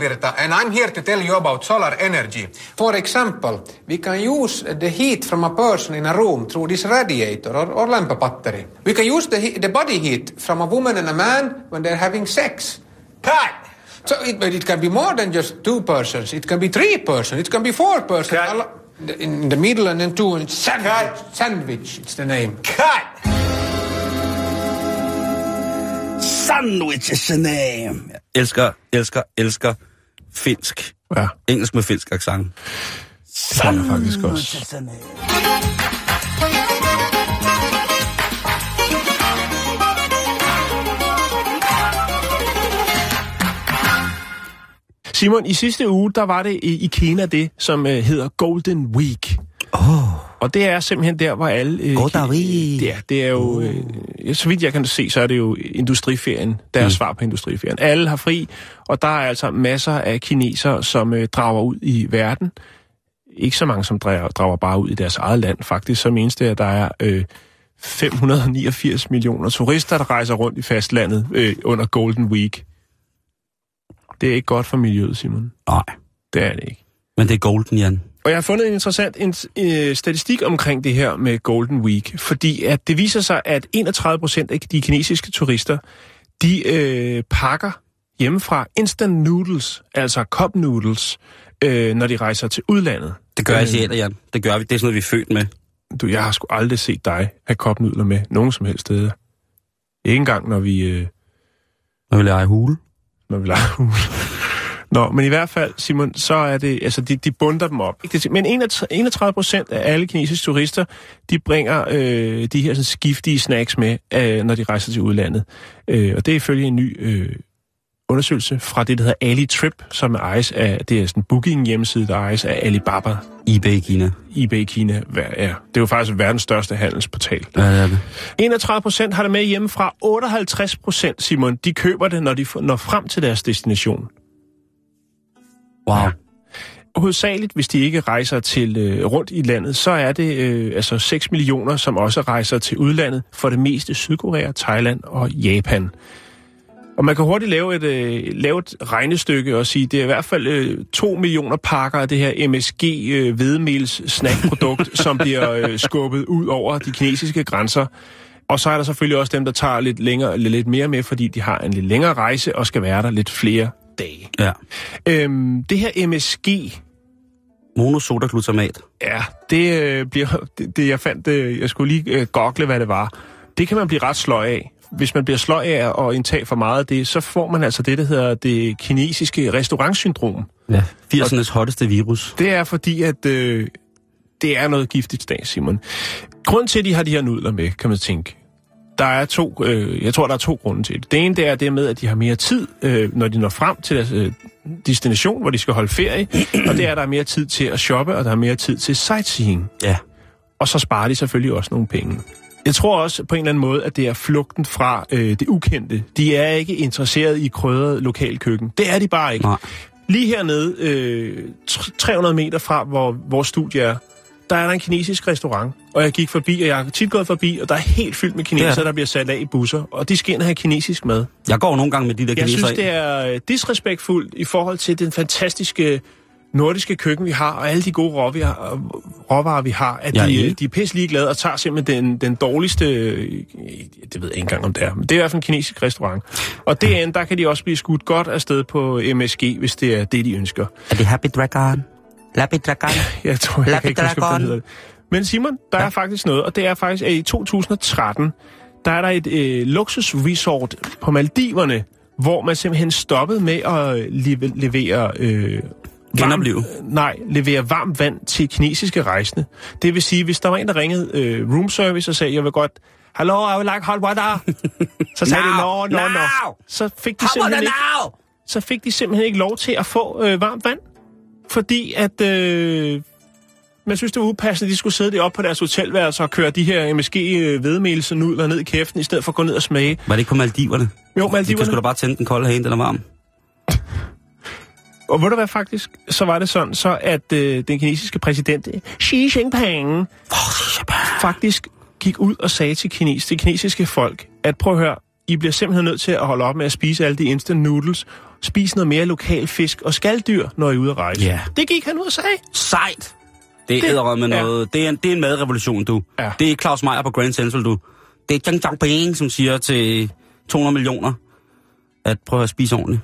Yrjö and I'm here to tell you about solar energy. For example, we can use the heat from a person in a room through this radiator or, or lamp battery. We can use the, the body heat from a woman and a man when they're having sex. Cut! So it, but it can be more than just two persons. It can be three persons. It can be four persons. Cut. A In the middle and then two. And sandwich. Sandwich, it's the name. Cut! Sandwich is the name. Jeg elsker, elsker, elsker finsk. Ja, Engelsk med finsk accent. kan jeg faktisk også. Simon, i sidste uge, der var det i Kina det, som øh, hedder Golden Week. Åh, Og det er simpelthen der, hvor alle... Øh, ki- Week. Det er, det er jo... Øh, så vidt jeg kan se, så er det jo industriferien. Der er mm. svar på industriferien. Alle har fri, og der er altså masser af kinesere, som øh, drager ud i verden. Ikke så mange, som drager, drager bare ud i deres eget land. Faktisk så menes det, at der er øh, 589 millioner turister, der rejser rundt i fastlandet øh, under Golden Week. Det er ikke godt for miljøet, Simon. nej. Det er det ikke. Men det er golden, Jan. Og jeg har fundet en interessant en, øh, statistik omkring det her med Golden Week, fordi at det viser sig, at 31 procent af de kinesiske turister, de øh, pakker hjemmefra instant noodles, altså cup noodles, øh, når de rejser til udlandet. Det gør Øh, asiater, Jan. Det gør vi. Det er sådan noget, vi er født med. Du, jeg har sgu aldrig set dig have kopnudler med nogen som helst steder. Ikke engang, når vi, øh, Når vi leger hule. når vi leger hul. Nå, men i hvert fald, Simon, så er det, altså, de, de bunder dem op. Men 31 procent af alle kinesiske turister, de bringer øh, de her sådan, skiftige snacks med, øh, når de rejser til udlandet. Øh, og det er ifølge en ny øh, undersøgelse fra det, der hedder AliTrip, som ejes af, det er sådan en booking hjemmeside, der ejes af Alibaba, eBay i Kina. eBay Kina. Er. Det er jo faktisk verdens største handelsportal. Ja, det er det. 31 procent har det med hjemmefra. 58 procent, Simon, de køber det, når de når frem til deres destination. Wow. Ja. Hovedsageligt, hvis de ikke rejser til øh, rundt i landet, så er det øh, altså 6 millioner, som også rejser til udlandet. For det meste Sydkorea, Thailand og Japan. Og man kan hurtigt lave et, øh, lave et regnestykke og sige, det er i hvert fald øh, 2 millioner pakker af det her MSG øh, hvedemels snackprodukt, som bliver øh, skubbet ud over de kinesiske grænser. Og så er der selvfølgelig også dem, der tager lidt, længere, lidt mere med, fordi de har en lidt længere rejse og skal være der lidt flere dage. Ja. Øhm, det her MSG, Monosodagglutamat. ja, det øh, bliver, det, det jeg fandt, øh, jeg skulle lige øh, gogle, hvad det var. Det kan man blive ret sløj af. Hvis man bliver sløj af at indtage for meget af det, så får man altså det, der hedder det kinesiske restaurantsyndrom. Ja. 80'ernes hotteste virus. Det er fordi, at øh, det er noget giftigt stas, Simon. Grunden til, at de har de her nudler med, kan man tænke, der er to, øh, jeg tror, der er to grunde til det. Det ene, det er det med, at de har mere tid, øh, når de når frem til deres øh, destination, hvor de skal holde ferie. og det er, at der er mere tid til at shoppe, og der er mere tid til sightseeing. Ja. Og så sparer de selvfølgelig også nogle penge. Jeg tror også på en eller anden måde, at det er flugten fra øh, det ukendte. De er ikke interesseret i krydret lokalkøkken. Det er de bare ikke. Nej. Lige hernede, øh, tr- 300 meter fra, hvor vores studie er, der er der en kinesisk restaurant. Og jeg gik forbi, og jeg har tit gået forbi, og der er helt fyldt med er kinesere, det. der bliver sat af i busser. Og de skal ind og have kinesisk mad. Jeg går nogle gange med de der Jeg kinesere synes, det er øh, disrespektfuldt i forhold til den fantastiske nordiske køkken, vi har, og alle de gode råvarer, råvarer vi har, at Jeg er de, de er pisse ligeglade og tager simpelthen den, den dårligste, øh, det ved jeg ikke engang om det er, men det er i hvert fald en kinesisk restaurant. Og derinde, der kan de også blive skudt godt afsted på MSG, hvis det er det, de ønsker. Er det Happy Dragon? Happy Dragon? Jeg tror, jeg kan ikke huske, hvad det hedder. Men Simon, der ja. er faktisk noget, og det er faktisk, at i 2013, der er der et øh, luksusresort på Maldiverne, hvor man simpelthen stoppede med at leve, levere øh, Genopleve. nej, levere varmt vand til kinesiske rejsende. Det vil sige, hvis der var en, der ringede øh, room service og sagde, jeg vil godt, Hello, I would like hot water. Så sagde de, no, no, no. Så fik de simpelthen ikke, så fik de simpelthen ikke lov til at få øh, varmt vand. Fordi at øh, man synes, det var upassende, at de skulle sidde deroppe på deres hotelværelse og køre de her MSG-vedmelsnudler ned i kæften, i stedet for at gå ned og smage. Var det ikke på Maldiverne? Jo, De kan Maldiverne. sgu da bare tænde den kolde hane, den er varm. Og ved du hvad faktisk? Så var det sådan, så at øh, den kinesiske præsident Xi Jinping faktisk gik ud og sagde til kines, det kinesiske folk, at prøv at høre, I bliver simpelthen nødt til at holde op med at spise alle de instant noodles. Spis noget mere lokal fisk og skalddyr, når I er ude at rejse. Ja. Det gik han ud og sagde. Sejt! Det er med ja. noget. Det, er en, det er en madrevolution, du. Ja. Det er Claus Meier på Grand Central, du. Det er Jiang Jiangping, som siger til 200 millioner, at prøve at spise ordentligt.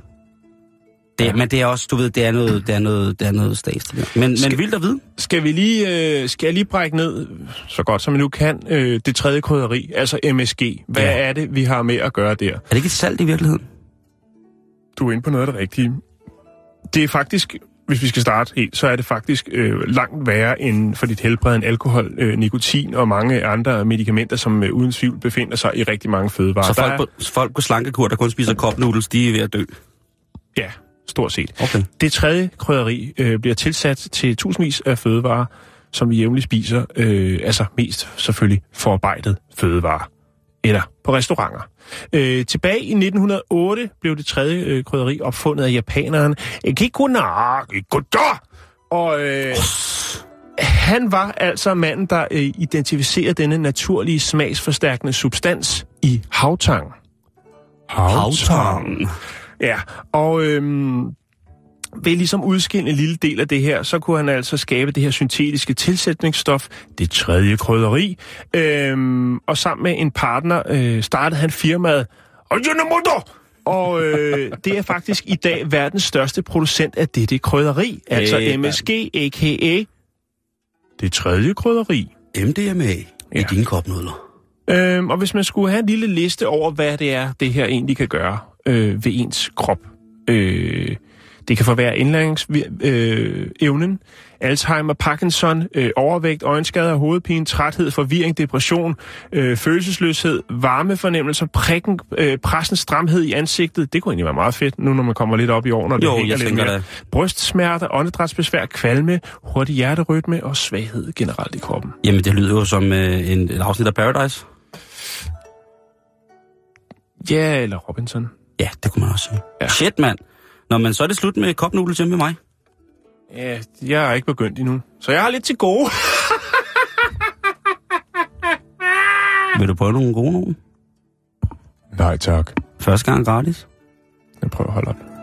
Det, ja. Men det er også, du ved, det er noget, det er noget, det er noget stats. det der. Men, men vildt at vide. Skal vi lige, øh, skal jeg lige brække ned, så godt som jeg nu kan, øh, det tredje krydderi, altså MSG. Hvad ja. er det, vi har med at gøre der? Er det ikke et salt i virkeligheden? Du er inde på noget af det rigtige. Det er faktisk, hvis vi skal starte helt, så er det faktisk øh, langt værre end for dit helbred end alkohol, øh, nikotin og mange andre medicamenter, som øh, uden tvivl befinder sig i rigtig mange fødevarer. Så Der folk, er, på, folk på slankekur, der kun spiser noodles, de er ved at dø. Ja, stort set. Okay. Det tredje krydderi øh, bliver tilsat til tusindvis af fødevarer, som vi jævnligt spiser, øh, altså mest selvfølgelig forarbejdet fødevarer, eller på restauranter. Øh, tilbage i 1908 blev det tredje øh, krydderi opfundet af japaneren Kikuna Kikuta, og øh, han var altså manden, der øh, identificerede denne naturlige smagsforstærkende substans i havtang. Havtang. Ja, og øhm, ved ligesom udskille en lille del af det her, så kunne han altså skabe det her syntetiske tilsætningsstof, det tredje krydderi. Øhm, og sammen med en partner øh, startede han firmaet Ajinomoto! Og øh, det er faktisk i dag verdens største producent af dette krydderi, altså Øh, MSG, a.k.a. det tredje krydderi. MDMA ja. i dine kopnudler. Øhm, og hvis man skulle have en lille liste over, hvad det er, det her egentlig kan gøre øh, ved ens krop. Øh, det kan forværre indlæringsevnen, øh, Alzheimer, Parkinson, øh, overvægt, øjenskader, hovedpine, træthed, forvirring, depression, øh, følelsesløshed, varmefornemmelser, prikken, øh, pressen, stramhed i ansigtet. Det kunne egentlig være meget fedt, nu når man kommer lidt op i år, når det Jo, hænger lidt mere. da. Brystsmerter, åndedrætsbesvær, kvalme, hurtig hjerterytme og svaghed generelt i kroppen. Jamen, det lyder jo som øh, en, et afsnit af Paradise. Ja, eller Robinson. Ja, det kunne man også sige. Ja. Shit, mand. Nå, men så er det slut med kopnudels hjemme med mig. Ja, jeg er ikke begyndt endnu. Så jeg har lidt til gode. Vil du prøve nogle gode nogen? Nej, tak. Første gang gratis. Jeg prøver at holde op.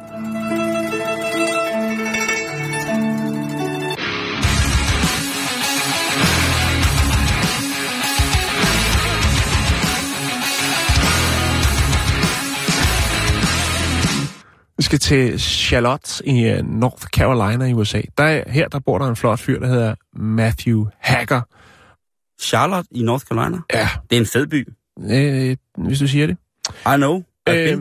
Vi skal til Charlotte i øh, North Carolina i USA. Der er, her der bor der en flot fyr, der hedder Matthew Hacker. Charlotte i North Carolina. Ja, Det er en fed by. øh, hvis du siger det. I know. Øh,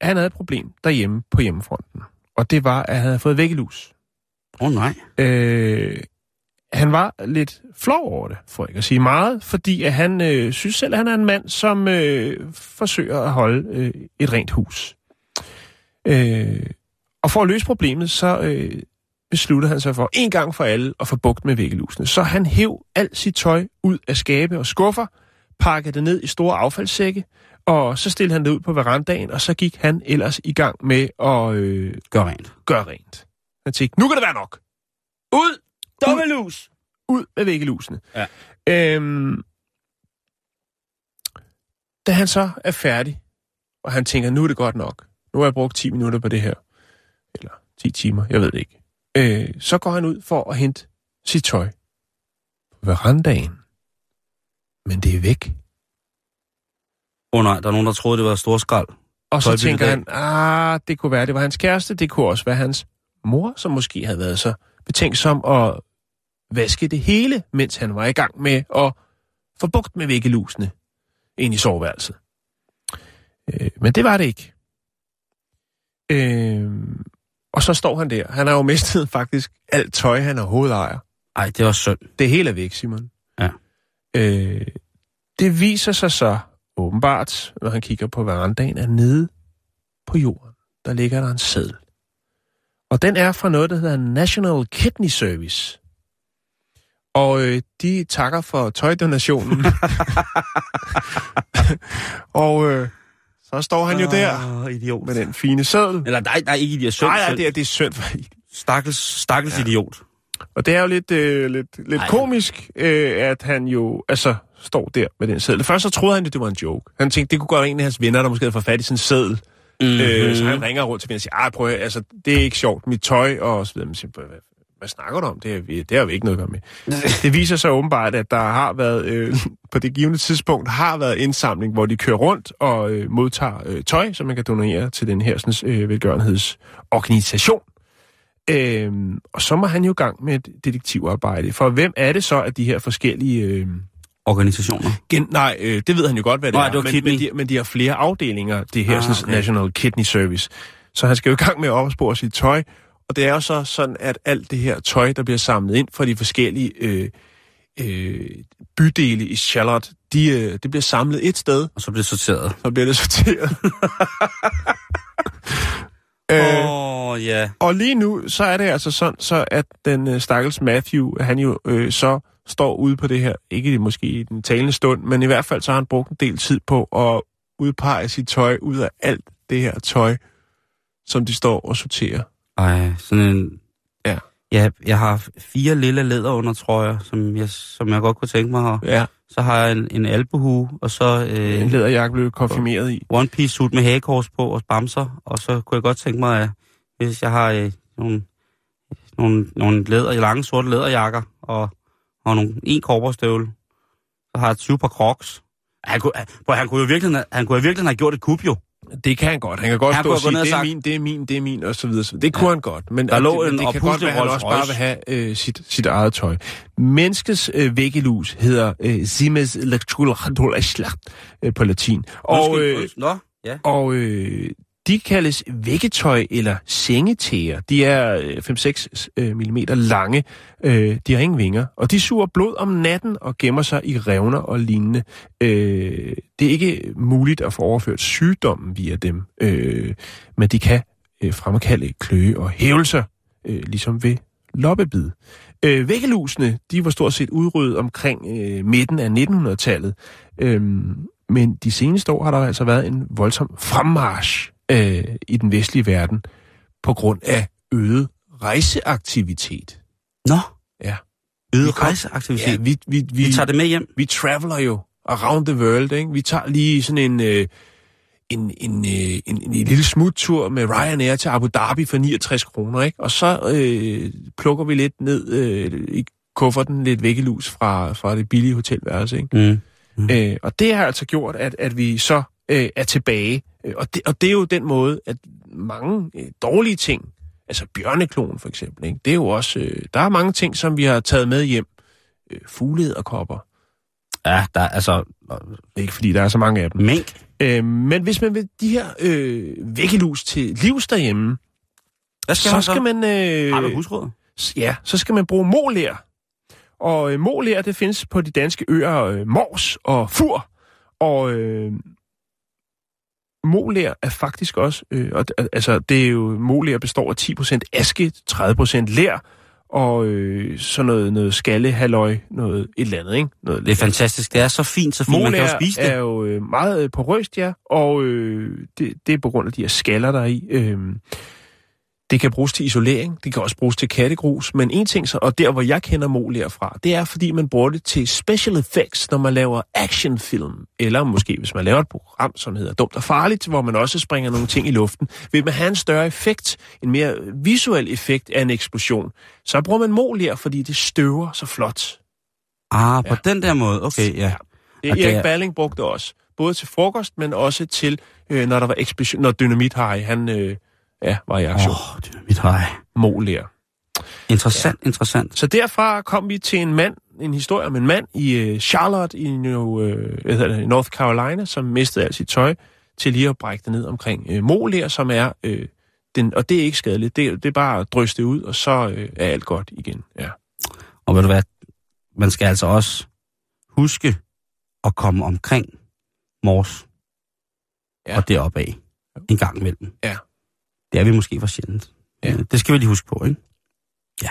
han havde et problem derhjemme på hjemmefronten. Og det var, at han havde fået væggelus. Åh oh, nej. Øh, han var lidt flov over det, for ikke at sige meget, fordi at han øh, synes selv, at han er en mand, som øh, forsøger at holde øh, et rent hus. Øh, og for at løse problemet, så øh, besluttede han sig for en gang for alle at få bugt med væggelusene. Så han hæv alt sit tøj ud af skabe og skuffer, pakkede det ned i store affaldssække, og så stillede han det ud på verandaen, og så gik han ellers i gang med at øh, Gør rent. gøre rent. Han tænkte, nu kan det være nok. Ud! Dobbeltlus! ud med væggelusene. Ja. Øhm, da han så er færdig, og han tænker, nu er det godt nok. Nu har jeg brugt 10 minutter på det her. Eller 10 timer, jeg ved det ikke. Øh, så går han ud for at hente sit tøj på verandaen. Men det er væk. Åh oh, nej, der er nogen, der troede, det var stor skrald. Og så tænker han, ah, det kunne være, det var hans kæreste, det kunne også være hans mor, som måske havde været så betænksom at vaske det hele, mens han var i gang med at få bugt med væggelusene ind i soveværelset. Øh, men det var det ikke. Øh, Og så står han der. Han har jo mistet faktisk alt tøj, han overhovedet ejer. Ej, det var synd. Det hele er væk, Simon. Ja. Øh, det viser sig så åbenbart, når han kigger på verandaen, at nede på jorden, der ligger der en seddel. Og den er fra noget, der hedder National Kidney Service. Og øh, de takker for tøjdonationen. og øh, så står han jo der Åh, idiot. med den fine seddel. Eller nej, nej, ikke idiot. Synd, Nej, nej, det er, det er synd for Stakkels, stakkels ja. idiot. Og det er jo lidt, øh, lidt, lidt Ej. komisk, øh, at han jo altså står der med den seddel. Først så troede han, at det var en joke. Han tænkte, det kunne godt være en af hans venner, der måske havde fået fat i sådan en seddel. Mm-hmm. Øh, så han ringer rundt til mig og siger, ej, prøv at, høre, altså, det er ikke sjovt, mit tøj og så videre. Men siger, hvad, snakker du om? Det, er, det har vi ikke noget at gøre med. det viser sig åbenbart, at der har været, øh, på det givende tidspunkt, har været indsamling, hvor de kører rundt og øh, modtager øh, tøj, som man kan donere til den her sådan, øh, velgørenhedsorganisation. Øhm, og så må han jo i gang med et detektivarbejde. For hvem er det så, at de her forskellige... Øh, Organisationer. gen, nej, øh, det ved han jo godt, hvad det Nej, er. det men, kidney. men, de, men de har flere afdelinger, det her ah, sådan, okay. National Kidney Service. Så han skal jo i gang med at opspore sit tøj. Og det er jo så sådan, at alt det her tøj, der bliver samlet ind fra de forskellige øh, øh, bydele i Charlotte, de, øh, det bliver samlet et sted, Og så blev det sorteret. så bliver det sorteret. øh, Åh, oh, ja. og lige nu, så er det altså sådan, så at den øh, stakkels Matthew, han jo øh, så står ude på det her, ikke måske i den talende stund, men i hvert fald så har han brugt en del tid på at udpege sit tøj ud af alt det her tøj, som de står og sorterer. Ej, sådan en... Ja. Ja, jeg har fire lille læderundertrøjer, som jeg, som jeg godt kunne tænke mig her. Ja, Så har jeg en, en albuhue, og så øh, en læderjakke blev konfirmeret i. one piece suit med hagekors på og bamser. Og så kunne jeg godt tænke mig, at hvis jeg har øh, nogle, nogle, nogle læder, lange sorte læderjakker og, og nogle, en korperstøvle, så har jeg 20 par crocs. Han kunne, han kunne jo virkelig, han kunne jo virkelig have gjort et kub jo. Det kan han godt. Han kan godt Han stå og sige, det er sagt- min, det er min, det er min, og så videre. Så videre. Det kunne Ja. han godt. Men Der lå det, en det kan godt være, at han også bare vil have øh, sit, sit eget tøj. Menneskets øh, væggelus hedder øh, Siemens Electroschlacht øh, på latin. Og, øh. Nå, ja. Og øh, de kaldes vækketøj eller sengetæer. De er øh, 5-6 øh, mm lange. Øh, de har ingen vinger. Og de suger blod om natten og gemmer sig i revner og lignende. Det er ikke muligt at få overført sygdommen via dem. Men de kan fremkalde kløe og hævelser, ligesom ved loppebid. Øh, væggelusene, de var stort set udryddet omkring øh, midten af 1900-tallet. Øhm, men de seneste år har der altså været en voldsom fremmarsch øh, i den vestlige verden på grund af øget rejseaktivitet. Nå, Ja. øget kom- rejseaktivitet. Ja, vi, vi, vi, vi tager det med hjem. vi traveler jo around the world, ikke? Vi tager lige sådan en, øh, en, en, øh, en, en, en lille smuttur med Ryanair til Abu Dhabi for 69 kroner, ikke? Og så øh, plukker vi lidt ned øh, i kufferten, lidt væggelus fra, fra det billige hotelværelse, ikke? Mm. Mm. Øh, og det har altså gjort, at, at vi så øh, er tilbage. Og det, og det er jo den måde, at mange øh, dårlige ting, altså bjørneklon for eksempel, ikke? det er jo også, øh, der er mange ting, som vi har taget med hjem. Øh, Fuglederkopper. Ja, der er altså... Ikke fordi der er så mange af dem. Mink. Øh, men hvis man vil de her øh, væggelus til livs derhjemme, Hvad skal så man skal man... Øh, Har husråd? ja, så skal man bruge molær. Og øh, molær, det findes på de danske øer øh, Mors og Fur. Og øh, molær er faktisk også... Øh, og, altså, det er jo... Molær består af 10% aske, 30% lær, og øh, så noget, noget skalle, halløj, noget et eller andet, ikke? Noget Det er fantastisk. Det er så fint, så fint. Man kan jo spise det. er jo øh, meget porøst, ja, og øh, det, det er på grund af de her skaller, der er i. Øh, det kan bruges til isolering, det kan også bruges til kattegrus, men en ting, så, og der hvor jeg kender molær fra, det er fordi man bruger det til special effects, når man laver actionfilm, eller måske hvis man laver et program, som hedder Dumt og Farligt, hvor man også springer nogle ting i luften. Vil man have en større effekt, en mere visuel effekt af en eksplosion, så bruger man molær, fordi det støver så flot. Ah, på Ja. den der måde. Okay, ja. Det Og det Erik er- Balling brugte også. Både til frokost, men også til, øh, når der var eksplosion, når Dynamit Harry, han øh, ja, var i aktion. Åh, oh, dynamit hej. Molær. Interessant, ja. interessant. Så derfra kom vi til en mand, en historie om en mand i øh, Charlotte i New, det, North Carolina, som mistede alt sit tøj til lige at brække det ned omkring øh, molær, som er øh, den, og det er ikke skadeligt. Det, det er bare at drysse det ud, og så øh, er alt godt igen. Ja. Og ved du hvad, man skal altså også huske at komme omkring Mors Ja. ja. og deroppe af en gang imellem. Ja. Det er vi måske for sjældent. Ja. Øh, Det skal vi lige huske på, ikke? Ja.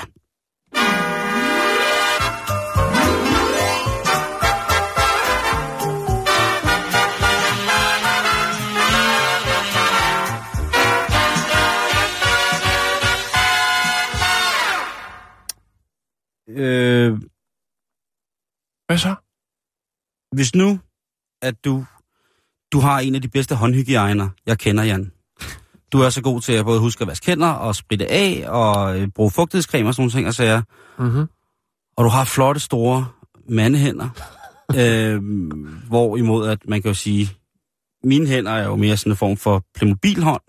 Øh, Hvad så? hvis nu, at du, du har en af de bedste håndhygiejner, jeg kender, Jan. Du er så god til at både huske at vaske hænder og spritte af og øh, bruge fugtighedscreme og sådan nogle ting og sager. Mm-hmm. Og du har flotte, store mandehænder. øh, hvorimod at man kan jo sige, mine hænder er jo mere sådan en form for Playmobil-hånd.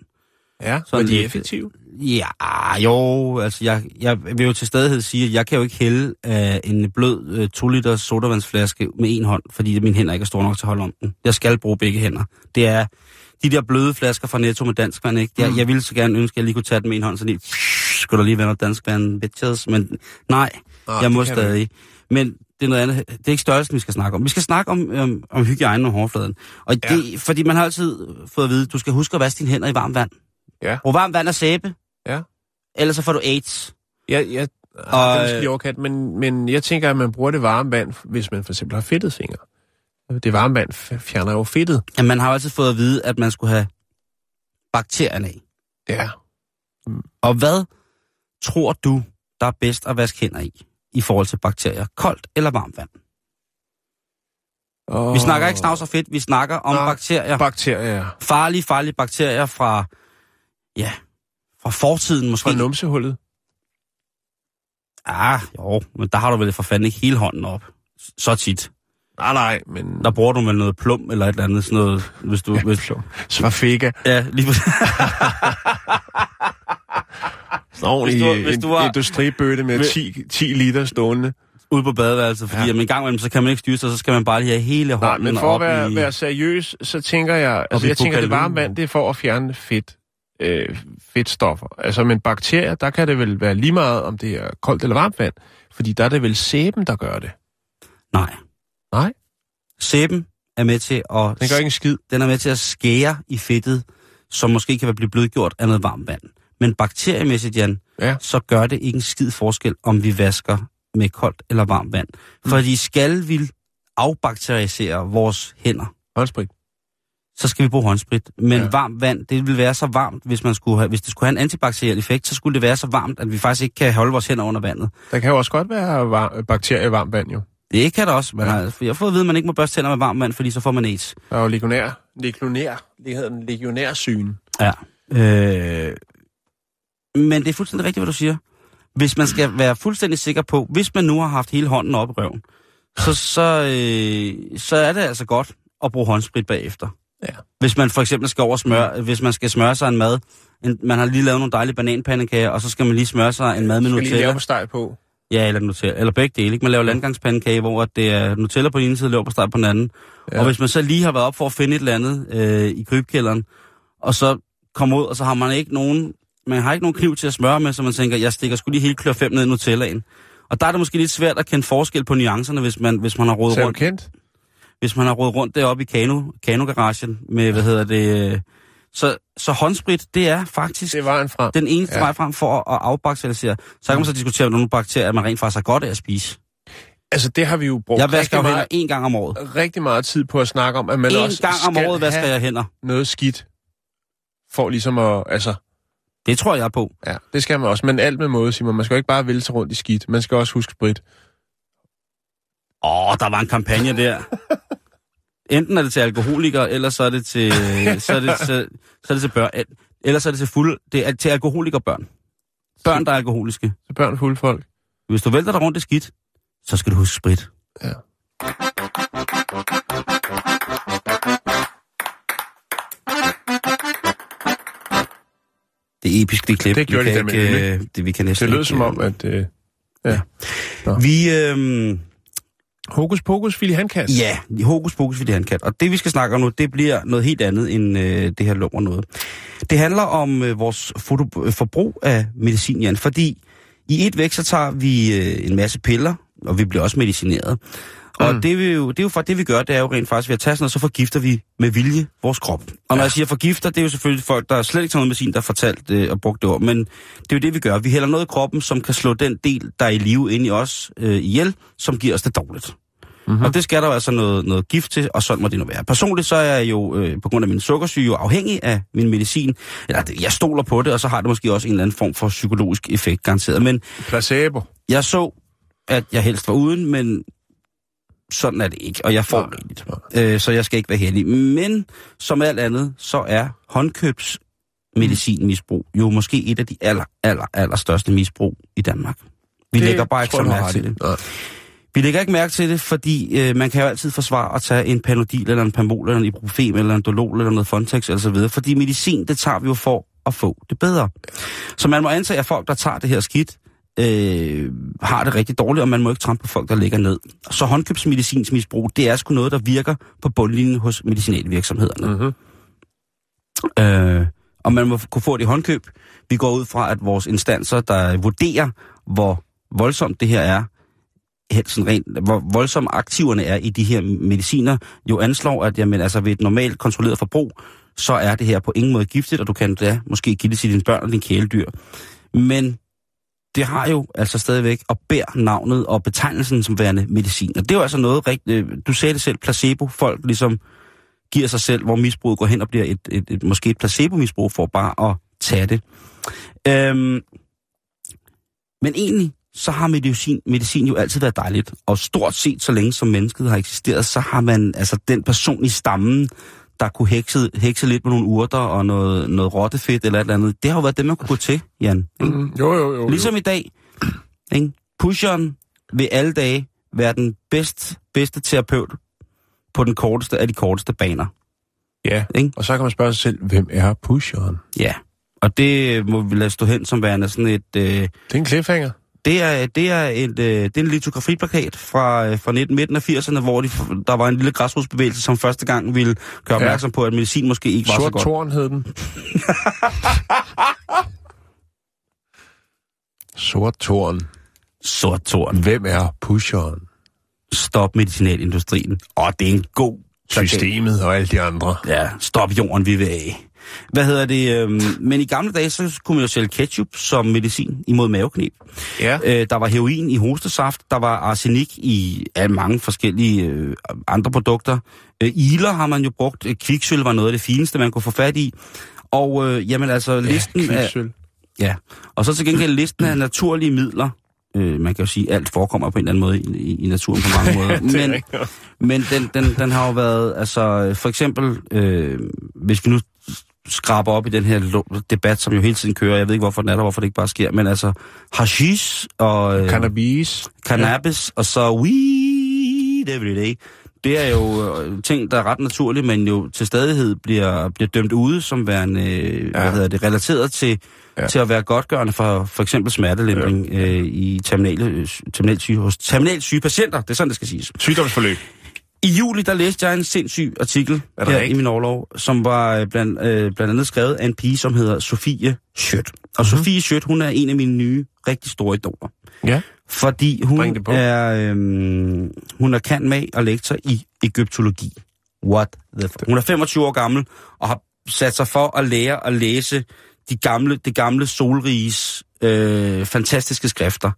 Ja, Sådan Sådan de er lidt- effektive. Ja, jo, altså jeg, jeg vil jo til stadighed sige, at jeg kan jo ikke hælde øh, en blød øh, 2 liter sodavandsflaske med en hånd, fordi mine hænder ikke er store nok til at holde om den. Jeg skal bruge begge hænder. Det er de der bløde flasker fra Netto med danskvand, ikke? Jeg, jeg ville så gerne ønske, at jeg lige kunne tage den med en hånd, så lige, skulle der lige være noget danskvand, bitches, men nej, Ah, jeg må stadig. Men det er noget andet. Det er ikke størrelsen, vi skal snakke om. Vi skal snakke om, om, om hygiejnen og hårfladen. Og Ja. det, fordi man har altid fået at vide, du skal huske at vaske dine hænder i varmt vand. Ja. Brug varmt vand og sæbe. Ja. Ellers så får du AIDS. Jeg, jeg, Og, og, det er måske øh, lige overkat, men, men jeg tænker, at man bruger det varme vand, hvis man for eksempel har fedtet fingre. Det varme vand fjerner jo fedtet. Ja, man har jo altid fået at vide, at man skulle have bakterierne af. Ja. Og hvad tror du, der er bedst at vaske hænder i, i forhold til bakterier? Koldt eller varmt vand? Og Vi snakker ikke snavs og fedt, vi snakker om Nej. bakterier. Bakterier Farlige, farlige bakterier fra, ja, fra fortiden måske. fra numsehullet. Ah, jo, men der har du vel for fanden ikke hele hånden op. Så tit. Nej, nej, men... Der bruger du vel noget plum eller et eller andet sådan noget, hvis du... hvis, Svafega. ja, lige præcis. Sådan ordentlig Hvis du- hvis du var- industribøtte med Hvis- 10, 10 liter stående. ude på badeværelset, fordi Ja. ja. jamen, en gang imellem, så kan man ikke styre sig, så skal man bare lige have hele Nej, hånden men for at være, i... være seriøs, så tænker jeg... Altså, jeg tænker, det varme vand, det er for at fjerne fedt, øh, fedtstoffer. Altså, men bakterier, der kan det vel være lige meget, om det er koldt eller varmt vand. Fordi der er det vel sæben, der gør det. Nej. Nej. Sæben er med til at... Den gør ikke en skid. den er med til at skære i fedtet, som måske kan blive blødgjort af noget varmt vand. Men bakteriemæssigt, Jan, Ja. så gør det ikke en skid forskel, om vi vasker med koldt eller varmt vand. Mm. Fordi skal vi afbakterisere vores hænder, Håndsprit. så skal vi bruge håndsprit. Men Ja. varmt vand, det vil være så varmt, hvis, man skulle have, hvis det skulle have en antibakteriel effekt, så skulle det være så varmt, at vi faktisk ikke kan holde vores hænder under vandet. Der kan jo også godt være var- bakterier i varmt vand, jo. Det kan der også. Man har, jeg har fået at vide, at man ikke må børste tænder med varmt vand, fordi så får man AIDS. Der er jo legionær. Legionær. Det hedder den legionærsygen. Ja. Øh, men det er fuldstændig rigtigt, hvad du siger. Hvis man skal være fuldstændig sikker på, hvis man nu har haft hele hånden op i røven, så, så, øh, så er det altså godt at bruge håndsprit bagefter. Ja. Hvis man for eksempel skal over smøre, hvis man skal smøre sig en mad, en, man har lige lavet nogle dejlige bananpandekager, og så skal man lige smøre sig en mad med Skal lige Nutella. lave på steg på. Ja, eller Nutella, eller begge dele. Ikke? Man laver landgangspandekage, hvor det er Nutella på den ene side, leverpostej på den anden. Ja. Og hvis man så lige har været op for at finde et eller andet øh, i krybkælderen, og så kommer ud, og så har man ikke nogen, man har ikke nogen kniv til at smøre med, så man tænker, jeg stikker skulle lige helt klør fem ned i Nutellaen. Og der er det måske lidt svært at kende forskel på nuancerne, hvis man, hvis man har du rundt, kendt? hvis man har rodet rundt deroppe i kano, kanogaragen med, hvad hedder det, øh, så, så håndsprit, det er faktisk Det er vejen frem. den eneste Ja. vej frem for at, at afbakterialisere. Så kan man så diskutere, om nogle bakterier, man rent faktisk har godt af at spise. Altså, det har vi jo brugt Jeg vasker rigtig, meget, én gang om året. rigtig meget tid på at snakke om, at man En også gang om skal året vasker have jeg hænder. noget skidt. For ligesom at, altså, Det tror jeg på. ja, det skal man også. Men alt med måde, Simon. Man skal jo ikke bare vælge sig rundt i skidt. Man skal også huske sprit. Åh, der var en kampagne der. Enten er det til alkoholikere, eller så er det til, så er det, så, så er det til børn. Eller så er det til fuld, det er til alkoholikere børn. Børn, der er alkoholiske. Så børn fulde folk. Hvis du vælter dig rundt i skidt, så skal du huske sprit. Ja. Det er episk, det klip. Det gjorde vi de kan ikke, øh, det, vi kan næsten Det lød ikke, som om, øh, at... Øh, ja. Vi, øh, Hokus pokus, Willy Handkast. Ja, hokus pokus for det han. Og det, vi skal snakke om nu, det bliver noget helt andet end øh, det her lummer noget. Det handler om øh, vores foto- øh, forbrug af medicin, Jan, fordi i et væk, så tager vi øh, en masse piller, og vi bliver også medicineret. Og Mm. det, vi jo, det er jo for det, vi gør, det er jo rent faktisk, ved at tage sådan noget, så forgifter vi med vilje vores krop. Og når jeg siger forgifter, det er jo selvfølgelig folk, der slet ikke tager noget medicin, der har fortalt øh, og brugt det ord, men det er jo det, vi gør. Vi hælder noget i kroppen, som kan slå den del, der er i live ind i os øh, ihjel, som giver os det dårligt. Mm-hmm. Og det skal der jo altså noget, noget gift til, og sådan må det nu være. Personligt så er jeg jo, øh, på grund af min sukkersyge, jo afhængig af min medicin. Eller jeg stoler på det, og så har det måske også en eller anden form for psykologisk effekt, garanteret. Men Placebo. jeg så, at jeg helst var uden, men sådan er det ikke, og jeg får Nej, rigeligt. Øh, så jeg skal ikke være heldig. Men som alt andet, så er håndkøbs medicinmisbrug jo måske et af de aller, aller, aller største misbrug i Danmark. Vi Det lægger bare ikke så mærke til det. Nej. Vi lægger ikke mærke til det, fordi øh, man kan jo altid forsvare at tage en Panodil, eller en Pamol, eller en Ibuprofen, eller en Dolol, eller noget Fontex, eller så videre. Fordi medicin, det tager vi jo for at få det bedre. Så man må antage, at folk, der tager det her skidt, øh, har det rigtig dårligt, og man må ikke trampe på folk, der ligger ned. Så håndkøbsmedicinsmisbrug, det er sgu noget, der virker på bundlinjen hos medicinalvirksomhederne. Mm-hmm. Øh, og man må kunne få det i håndkøb. Vi går ud fra, at vores instanser, der vurderer, hvor voldsomt det her er, helt sådan rent, hvor voldsomme aktiverne er i de her mediciner, jo anslår, at jamen, altså, ved et normalt kontrolleret forbrug, så er det her på ingen måde giftigt, og du kan da måske give det til dine børn og dine kæledyr. Men det har jo altså stadigvæk og bærer navnet og betegnelsen som værende medicin. Og det er jo altså noget rigtigt, øh, du sagde det selv, placebo, folk ligesom giver sig selv, hvor misbruget går hen og bliver et, et, et måske et placebo-misbrug for bare at tage det. Øhm, men egentlig, så har medicin, medicin jo altid været dejligt. Og stort set, så længe som mennesket har eksisteret, så har man altså den person i stammen, der kunne hekse, hekse lidt med nogle urter og noget, noget rottefedt eller et eller andet. Det har jo været det, man kunne gå til, Jan. Ikke? Mm, jo, jo, jo. Ligesom i dag, ikke? pusheren vil alle dage være den bedst, bedste terapeut på den korteste af de korteste baner. Ja, Ikke? og så kan man spørge sig selv, hvem er pusheren? Ja, og det må vi lade stå hen som værende sådan et... Øh, Det er en cliffhanger. Det, er, det, er et, øh, det er en litografiplakat fra, øh, fra 19, midten af 80'erne, hvor de, der var en lille græsrodsbevægelse, som første gang ville gøre opmærksom på, at medicin måske ikke var så Sort godt. Torn hed den. Sort Torn. Sort tårn. Hvem er pusheren? Stop medicinalindustrien. Og det er en god plakat. Systemet og alle de andre. Ja, stop jorden, vi vil af. Hvad hedder det? Øhm, men i gamle dage, så kunne man jo sælge ketchup som medicin imod maveknep. Ja. Øh, der var heroin i hostesaft, der var arsenik i ja, mange forskellige øh, andre produkter. Øh, iler har man jo brugt. Øh, Kviksøl var noget af det fineste, man kunne få fat i. Og øh, jamen altså, listen ja, er... kviksøl. Ja, og så til gengæld listen af naturlige midler. Øh, man kan jo sige, at alt forekommer på en eller anden måde i, i, i naturen på mange måder. Er Men, men den, den, den har jo været, altså for eksempel, øh, hvis vi nu skraber op i den her debat, som jo hele tiden kører, jeg ved ikke, hvorfor den er der, hvorfor det ikke bare sker, men altså hashish og øh, Cannabis. cannabis, og så weed every day. Det er jo øh, ting, der er ret naturlige, men jo til stadighed bliver, bliver dømt ude som værende, øh, ja. hvad hedder det, relateret til, ja. Ja. til at være godgørende for for eksempel smertelindring ja. øh, i terminale, terminalsyge, hos terminalsyge patienter. Det er sådan, det skal siges. Sygdomsforløb. I juli, der læste jeg en sindssyg artikel Er her rigtigt? i min overlov, som var øh, blandt, øh, blandt andet skrevet af en pige, som hedder Sofie Schødt. Og Mhm. mm-hmm. Sofie Schødt, hun er en af mine nye, rigtig store idoler. Ja. Fordi hun er, øhm, hun er kan med og lektor i egyptologi. What the fuck? Hun er 25 år gammel og har sat sig for at lære at læse de gamle, det gamle solriges øh, fantastiske skrifter.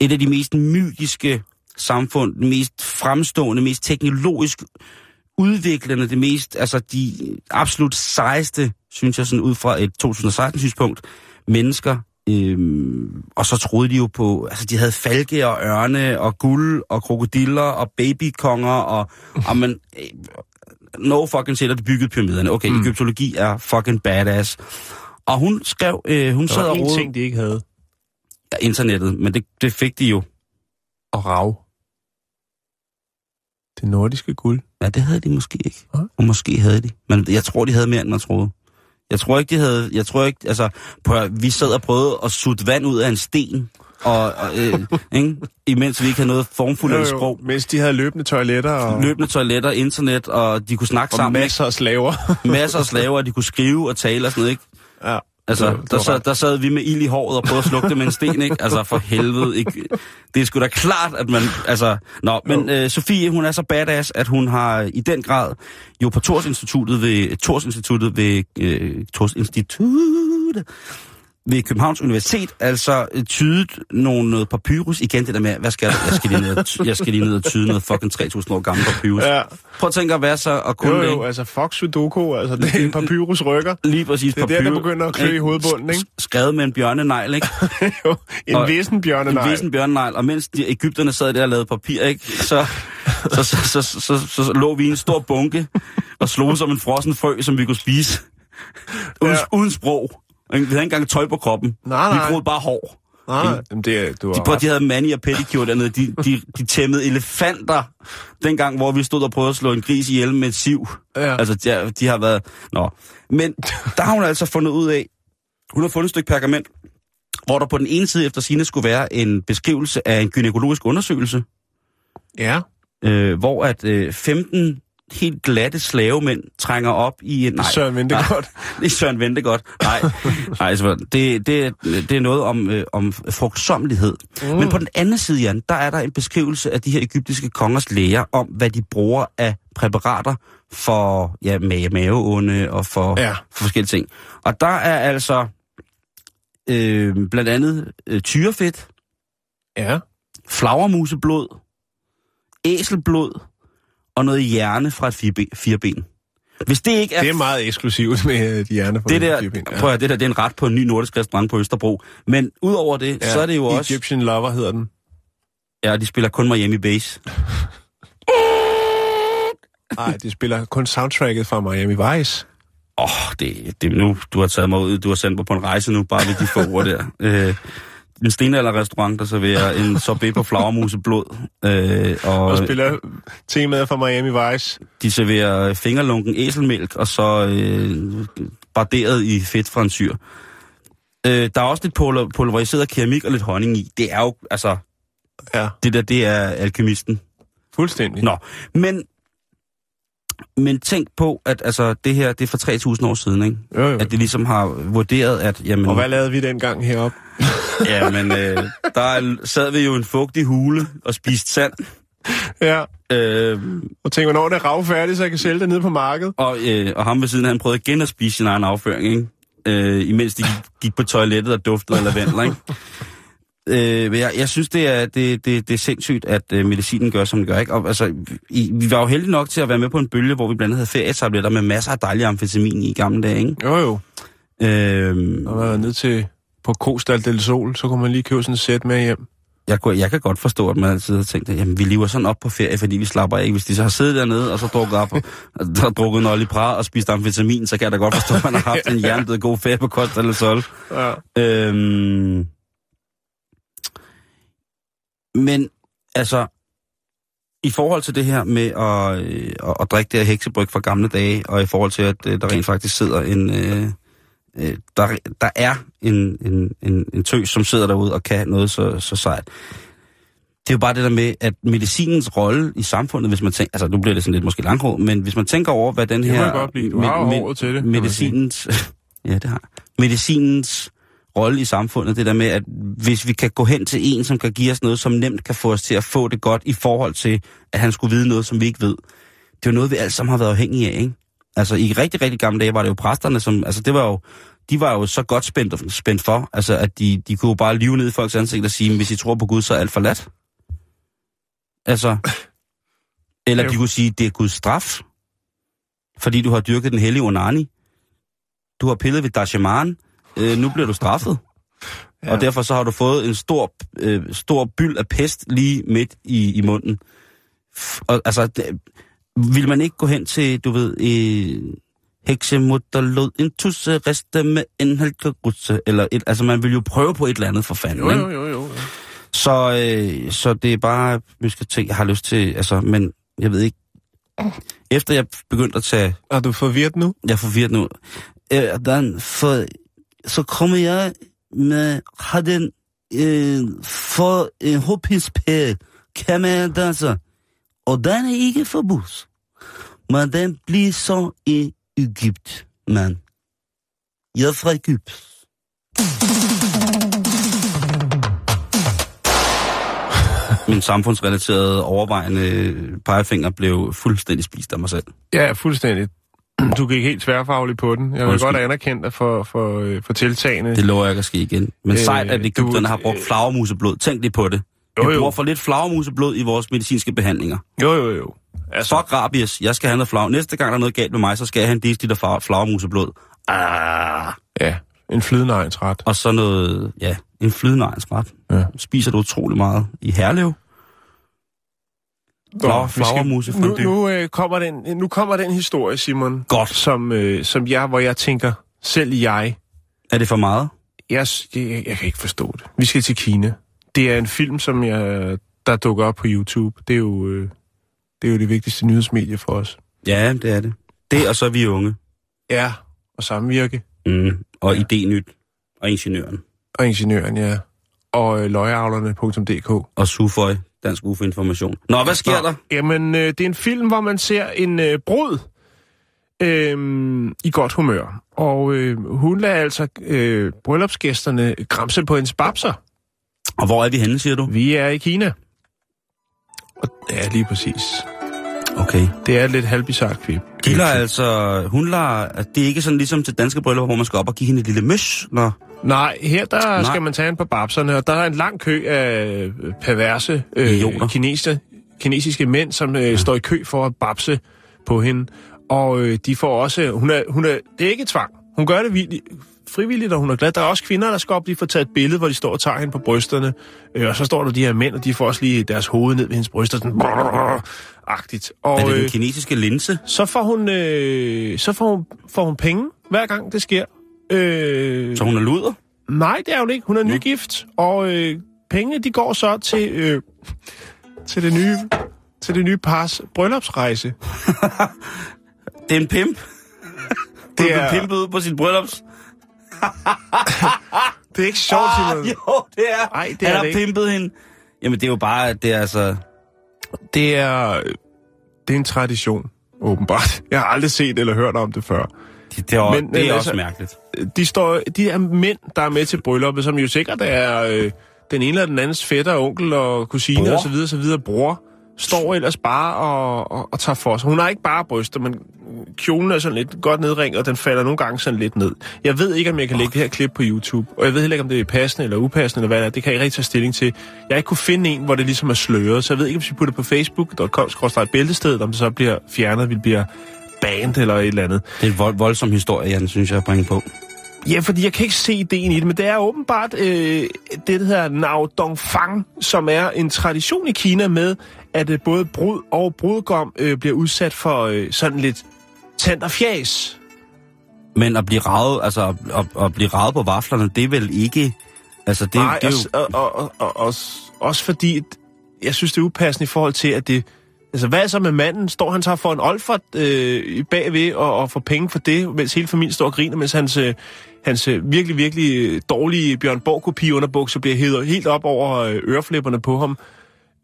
Et af de mest mytiske samfund, det mest fremstående, mest teknologisk udviklende, det mest, altså de absolut sejeste, synes jeg sådan ud fra et 2016-synspunkt, mennesker. Øhm, og så troede de jo på, altså de havde falke og ørne og guld og krokodiller og babykonger og, og man, øh, no fucking shit, at de byggede pyramiderne. Okay, mm. egyptologi er fucking badass. Og hun skrev, øh, hun Der sad og en rodede ting, de ikke havde. ja, internettet, men det, det fik de jo. Og rav. Det nordiske guld. Ja, det havde de måske ikke. Nej. Og måske havde de. Men jeg tror, de havde mere, end man troede. Jeg tror ikke, de havde... Jeg tror ikke... Altså, prøv, at- vi sad og prøvede at sutte vand ud af en sten, og, og øh, ikke? imens vi ikke havde noget formfuldt sprog. Mens de havde løbende toiletter og, Løbende toiletter, internet, og de kunne snakke og sammen. masser af slaver. Masser af slaver, og de kunne skrive og tale og sådan noget, ikke? Ja. Altså, Det det der, sad, der sad vi med ild i håret og prøvede at slukke det med en sten, ikke? Altså, for helvede, ikke? Det er sgu da klart, at man... Altså, nå, men øh, Sofie, hun er så badass, at hun har i den grad jo på Tors Instituttet ved, Tors Instituttet ved, øh, Tors ved Københavns Universitet altså øh, tydet nogle noget papyrus. Igen det der med, hvad skal jeg? Jeg skal lige ned jeg skal lige ned og tyde noget fucking 3000 år gammel papyrus. Ja. Prøv at tænke at være så og kunne jo, jo, det, altså Fox Sudoku, altså det er en papyrus rykker. Lige præcis. papyrus. Det er papyr- der, der begynder at klø i hovedbunden, ikke? Skrevet med en bjørnenegl, ikke? jo, en og, vissen bjørnenegl. En vissen bjørnenegl. Og mens de Ægypterne sad der og lavede papir, ikke? Så, så, så, så, så, så, så, så lå vi i en stor bunke og slog som en frossen frø, som vi kunne spise. Uden, ja. uden sprog. Vi havde ikke engang tøj på kroppen. Nej, nej. Vi groede bare hår. Nej, nej, jamen det du har De, prøv, de havde mani og pedicure dernede. De, de, de tæmmede elefanter, dengang, hvor vi stod og prøvede at slå en gris ihjel med et siv. Ja. Altså, de, har- de har været... Nå. Men der har hun altså fundet ud af... Hun har fundet et stykke pergament, hvor der på den ene side efter sine skulle være en beskrivelse af en gynækologisk undersøgelse, Ja. øh, hvor at øh, 15 helt glatte slavemænd trænger op i en... Nej, Søren Ventegodt. er Søren Ventegodt. Nej, nej altså, det, det, det er noget om, øh, om frugtsommelighed. Mm. Men på den anden side, Jan, der er der en beskrivelse af de her egyptiske kongers læger om, hvad de bruger af præparater for ja, mave, maveonde og for, Ja. for forskellige ting. Og der er altså øh, blandt andet øh, tyrefedt, Ja. flagermuseblod, æselblod og noget hjerne fra et fireben. fireben. Hvis det ikke er, Det er meget eksklusivt med øh, de hjerne på det der, Filippinerne. prøv at, det der, det er en ret på en ny nordisk restaurant på Østerbro. Men udover det, ja, så er det jo også... Egyptian Lover hedder den. Ja, de spiller kun Miami Bass. Nej, de spiller kun soundtracket fra Miami Vice. Åh, oh, det, det, nu, du har taget mig ud, du har sendt mig på en rejse nu, bare ved de få ord der. Øh, en stenalderrestaurant, der serverer en sorbet på flagermuseblod, øh, og Og spiller temaet fra Miami Vice. de serverer fingerlunken æselmælk, og så øh, barderet i fedt fra en syr. Øh, der er også lidt pol- pulveriseret keramik og lidt honning i. Det er jo, altså, Ja, det der, det er alkemisten. fuldstændig. Nå, men, men tænk på, at altså, det her, det er for 3.000 år siden, ikke? Jo, jo. At det ligesom har vurderet, at jamen, Og hvad lavede vi dengang heroppe? jamen øh, der er- sad vi jo en fugtig hule og spiste sand. Ja, Øh, og tænkte, hvornår er det ravfærdigt, så jeg kan sælge det nede på markedet? og, øh, og ham ved siden, han prøvede igen at spise sin egen afføring, ikke? Øh, imens de gik, på toilettet og duftede af lavendel, ikke? Øh, jeg, jeg synes, det er, det, det, det er sindssygt, at øh, medicinen gør, som den gør. Ikke? Og, altså, i, vi var jo heldige nok til at være med på en bølge, hvor vi blandt andet havde ferietabletter med masser af dejlig amfetamin i gamle dage. Ikke? Jo, jo. Øh, Og var ned til på Kostal del Sol, så kunne man lige købe sådan et sæt med hjem. jeg, kunne, jeg kan godt forstå, at man altid har tænkt, at jamen, vi lever sådan op på ferie, fordi vi slapper af. Ikke? Hvis de så har siddet dernede, og så drukket op, og, og drukket en oliprat og spist amfetamin, så kan jeg da godt forstå, at man har haft en hjernedød god ferie på Costa del Sol. Ja. Øhm, men altså, i forhold til det her med at, øh, at, at drikke det her heksebryg fra gamle dage, og i forhold til, at øh, der rent faktisk sidder en... Øh, øh, der, der er en, en, en, en tøs, som sidder derude og kan noget så, så sejt. Det er jo bare det der med, at medicinens rolle i samfundet, hvis man tænker, altså nu bliver det sådan lidt måske langhård, men hvis man tænker over, hvad den Det her... jeg godt blive. Du har jo håret til det, kan Medicinens... ja, det har Medicinens rolle i samfundet, det der med, at hvis vi kan gå hen til en, som kan give os noget, som nemt kan få os til at få det godt, i forhold til, at han skulle vide noget, som vi ikke ved. Det er jo noget, vi alle sammen har været afhængige af, ikke? Altså, i rigtig, rigtig gamle dage var det jo præsterne, som, altså, det var jo, de var jo så godt spændt, spændt for, altså, at de, de kunne jo bare live ned i folks ansigt og sige, hvis I tror på Gud, så er alt forladt. Altså, eller de kunne sige, det er Guds straf, fordi du har dyrket den hellige onani. Du har pillet ved Dashaman, øh, nu bliver du straffet. Ja. Og derfor så har du fået en stor, øh, stor byld af pest lige midt i, i munden. Og, altså, det, vil man ikke gå hen til, du ved, øh, heksemutter lod en tusse reste med en halkerusse, eller et, altså man vil jo prøve på et eller andet for fanden, Jo, ikke? jo, jo, jo. Så, øh, så det er bare, skal tænke, jeg har lyst til, altså, men jeg ved ikke, efter jeg begyndte at tage, Er du forvirret nu? jeg er forvirret nu, øh, den, for, så kommer jeg med, har den, øh, for en hopispæl, kan man danse, og den er ikke forbudt, men den bliver så i Egypt, man. Jedfred Gyps. Min samfundsrelaterede overvejende pegefinger blev fuldstændig spist af mig selv. Ja, fuldstændig. Du gik helt tværfagligt på den. Jeg vil godt anerkende dig for, for, øh, for tiltagene. Det lover jeg ikke at ske igen. Men Øh, sejt, at Ægypterne har brugt flagermuseblod. Tænk lige på det. Vi Jo, jo. bruger for lidt flagermuseblod i vores medicinske behandlinger. Jo, jo, jo. Altså, Fuck rabies, jeg skal have noget flag. Næste gang der er noget galt med mig, så skal jeg have en distil af flagermuseblod. Ah. ja, en flydende. Og så noget, ja, en flydende ret. Ja. Spiser du utrolig meget i Herlev. Vi skal- flagermuse nu, nu, øh, kommer den, nu kommer den historie, Simon. Godt. Som, øh, som jeg, hvor jeg tænker, selv jeg, Er det for meget? jeg, jeg, jeg kan ikke forstå det. Vi skal til Kina. Det er en film, som jeg, der dukker op på YouTube. Det er jo, øh, det er jo det vigtigste nyhedsmedie for os. Ja, det er det. Det, og så er vi unge. Ja, og samvirke. Mm. Og idényt. Og ingeniøren. Og ingeniøren, ja. Og øh, løgavlerne.dk. Og Suføj, Dansk UFO Information. Nå, hvad sker Nå, der? Jamen, øh, det er en film, hvor man ser en øh, brud øh, i godt humør. Og øh, hun lader altså øh, bryllupsgæsterne græmse på hendes babser. Og hvor er vi henne, siger du? Vi er i Kina. Og, ja, lige præcis. Okay. Det er lidt halvbizart klip. De lader altså, hun lader, det er ikke sådan ligesom til danske bryllupper, hvor man skal op og give hende et lille møs, når... Nej, her der Nej. Skal man tage en på babserne, og der er en lang kø af øh, perverse øh, kinesiske, kinesiske mænd, som øh, ja. står i kø for at babse på hende. Og øh, de får også... Hun er, hun er, det er ikke tvang. Hun gør det vildt, frivilligt, og hun er glad. Der er også kvinder, der skal op lige få taget et billede, hvor de står og tager hende på brysterne. Øh, og så står der de her mænd, og de får også lige deres hoved ned ved hendes bryster. Sådan agtigt. Og, Er det den kinesiske linse? så får hun, øh, så får hun, får hun penge, hver gang det sker. Øh, Så hun er luder? Nej, det er hun ikke. Hun er nygift, og øh, pengene de går så til, øh, til, det nye, til det nye pars bryllupsrejse. Det er en pimp. Det Det er pimpet ud på sit bryllups. Det er ikke sjovt, Simon. Ah, jo, det er. Ej, det Han er har det ikke. pimpet hende. Jamen, det er jo bare, det er altså... Det er, det er en tradition, åbenbart. Jeg har aldrig set eller hørt om det før. Det, det er, Men- det er altså- også mærkeligt. De, står, de er mænd, der er med til brylluppet, som jo sikkert er øh, den ene eller den andens fætter, onkel og kusine Bror. og så videre, så videre, bror, står ellers bare og, og, og tager for sig. Hun har ikke bare bryster, men kjolen er sådan lidt godt nedringet, og den falder nogle gange sådan lidt ned. Jeg ved ikke, om jeg kan lægge det her klip på YouTube, og jeg ved heller ikke, om det er passende eller upassende, eller hvad det er. Det kan jeg ikke rigtig tage stilling til. Jeg ikke kunne finde en, hvor det ligesom er sløret, så jeg ved ikke, om vi putter det på facebook.com bæltestedet, om det så bliver fjernet, vi bliver banned eller et eller andet. Det er en vold, voldsom historie, Jan, synes jeg, at bringe på. Ja, fordi jeg kan ikke se ideen i det, men det er åbenbart øh, det, der hedder Nao Dongfang, som er en tradition i Kina med, at øh, både brud og brudgom øh, bliver udsat for øh, sådan lidt tand og fjas. Men at blive ravet, altså at, at, blive ravet på vaflerne, det er vel ikke... Altså, det, Nej, det er jo... også, og, og, og, og, også, også fordi, jeg synes, det er upassende i forhold til, at det... Altså, hvad er så med manden? Står han så for en olfert øh, bagved og, og får penge for det, mens hele familien står og griner, mens hans, øh, hans øh, virkelig, virkelig dårlige Bjørn Borg-kopi underbukser bliver hævet helt op over øh, øreflipperne på ham,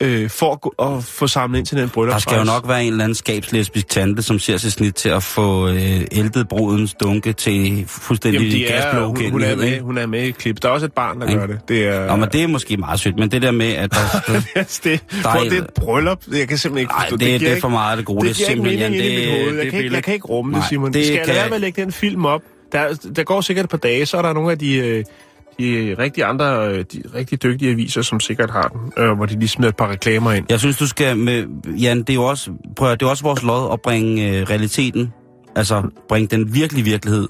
øh, for at, gå, at få samlet ind til den Der bryllupsrejse. skal jo nok være en eller anden skabslesbisk tante, som ser sig snit til at få øh, ældet brudens dunke til fuldstændig Jamen, er, gasblå hun, hun, er med, hun er med i klip. Der er også et barn, der Ikke? gør det. Det er... Nå, men det er måske meget sødt, men det der med, at der, det, det, Der er- det er et bryllup. Jeg kan simpelthen ikke Ej, forstå det, det, giver er for meget det gode. Det giver ikke simpelthen, mit hoved. Jeg, det kan ikke, jeg kan ikke rumme det, Nej, Simon. det Det skal jeg være med at lægge den film op? Der, der går sikkert et par dage, så er der nogle af de, øh, de rigtig andre, øh, de rigtig dygtige aviser, som sikkert har den, øh, hvor de lige smider et par reklamer ind. Jeg synes, du skal med... Jan, det er jo også, prøv at, det er også vores lod at bringe øh, realiteten, altså bringe den virkelige virkelighed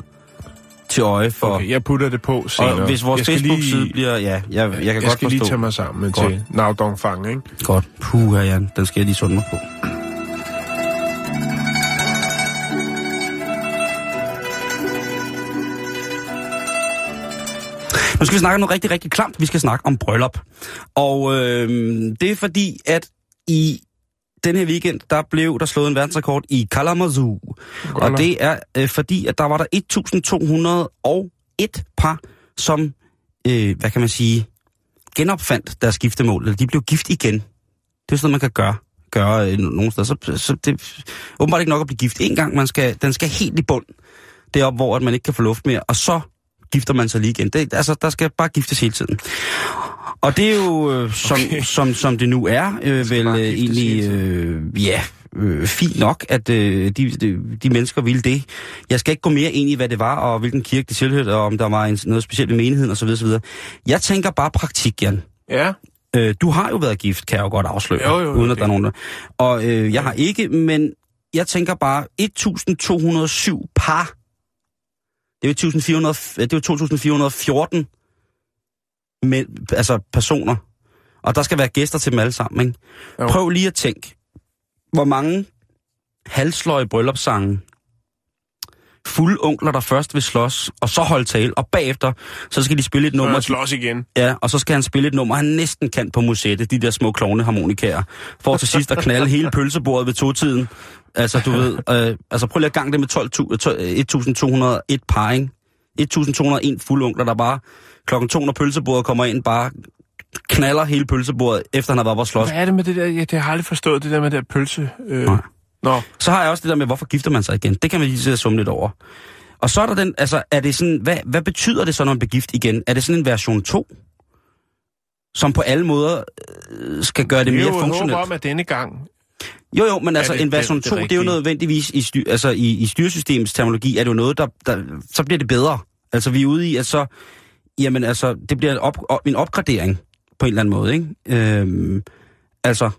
til øje for... Okay, jeg putter det på senere. og hvis vores jeg skal Facebook-side lige, bliver... Ja, jeg, jeg kan jeg godt skal forstå. lige tage mig sammen Godt. til Now Dongfang, ikke? Godt. Puh, her, Jan. Den skal jeg lige sunde mig på. Nu skal vi snakke om noget rigtig, rigtig klamt. Vi skal snakke om bryllup. Og øh, det er fordi, at i den her weekend, der blev der slået en verdensrekord i Kalamazoo. Og det er øh, fordi, at der var der 1201 par, som, øh, hvad kan man sige, genopfandt deres giftemål. Eller de blev gift igen. Det er sådan noget, man kan gøre, gøre øh, nogle steder. Så, så det er åbenbart ikke nok at blive gift en gang. Man skal, den skal helt i bund. Deroppe, hvor at man ikke kan få luft mere. Og så gifter man sig lige igen. Det, altså, der skal bare giftes hele tiden. Og det er jo, øh, som, okay. som, som det nu er, øh, vel øh, egentlig, øh, ja, øh, fint nok, at øh, de, de, de mennesker ville det. Jeg skal ikke gå mere ind i, hvad det var, og hvilken kirke det tilhørte, og om der var en, noget specielt i menigheden osv. osv. Jeg tænker bare praktik, Jan. Ja. Øh, du har jo været gift, kan jeg jo godt afsløre, Jo, jo, jo, uden at det- der er nogen der. Og øh, jeg har ikke, men jeg tænker bare 1207 par. Det er jo, 1400, det er jo 2414 med, altså personer. Og der skal være gæster til dem alle sammen, ikke? Jo. Prøv lige at tænke, hvor mange halsløje bryllupssange, fulde onkler, der først vil slås, og så holde tale, og bagefter, så skal de spille et nummer, man slås igen. Ja, og så skal han spille et nummer, han næsten kan på museet, de der små klovneharmonikaer. For til sidst at knalde hele pølsebordet ved totiden. Altså, du ved, øh, altså prøv lige at gange det med 12, 1201 par, ikke? 1201 fulde onkler, der bare klokken to, når pølsebordet kommer ind, bare knaller hele pølsebordet, efter han har været og slås. Hvad er det med det der? Ja, det har jeg aldrig forstået, det der med det der pølse. Øh... Nej. Nå, Så har jeg også det der med, hvorfor gifter man sig igen? Det kan man lige sidde og summe lidt over. Og så er der den, altså, er det sådan, hvad, hvad betyder det så, når man bliver gift igen? Er det sådan en version 2? Som på alle måder øh, skal gøre det, det er mere jo et håb funktionelt? om, at denne gang... Jo, jo, men altså det- en version det- det 2, det, er jo nødvendigvis i, styr, altså, i, i styresystemets terminologi, er det jo noget, der, der, så bliver det bedre. Altså vi er ude i, at så, jamen altså, det bliver en, op, en opgradering på en eller anden måde, ikke? Øhm, altså,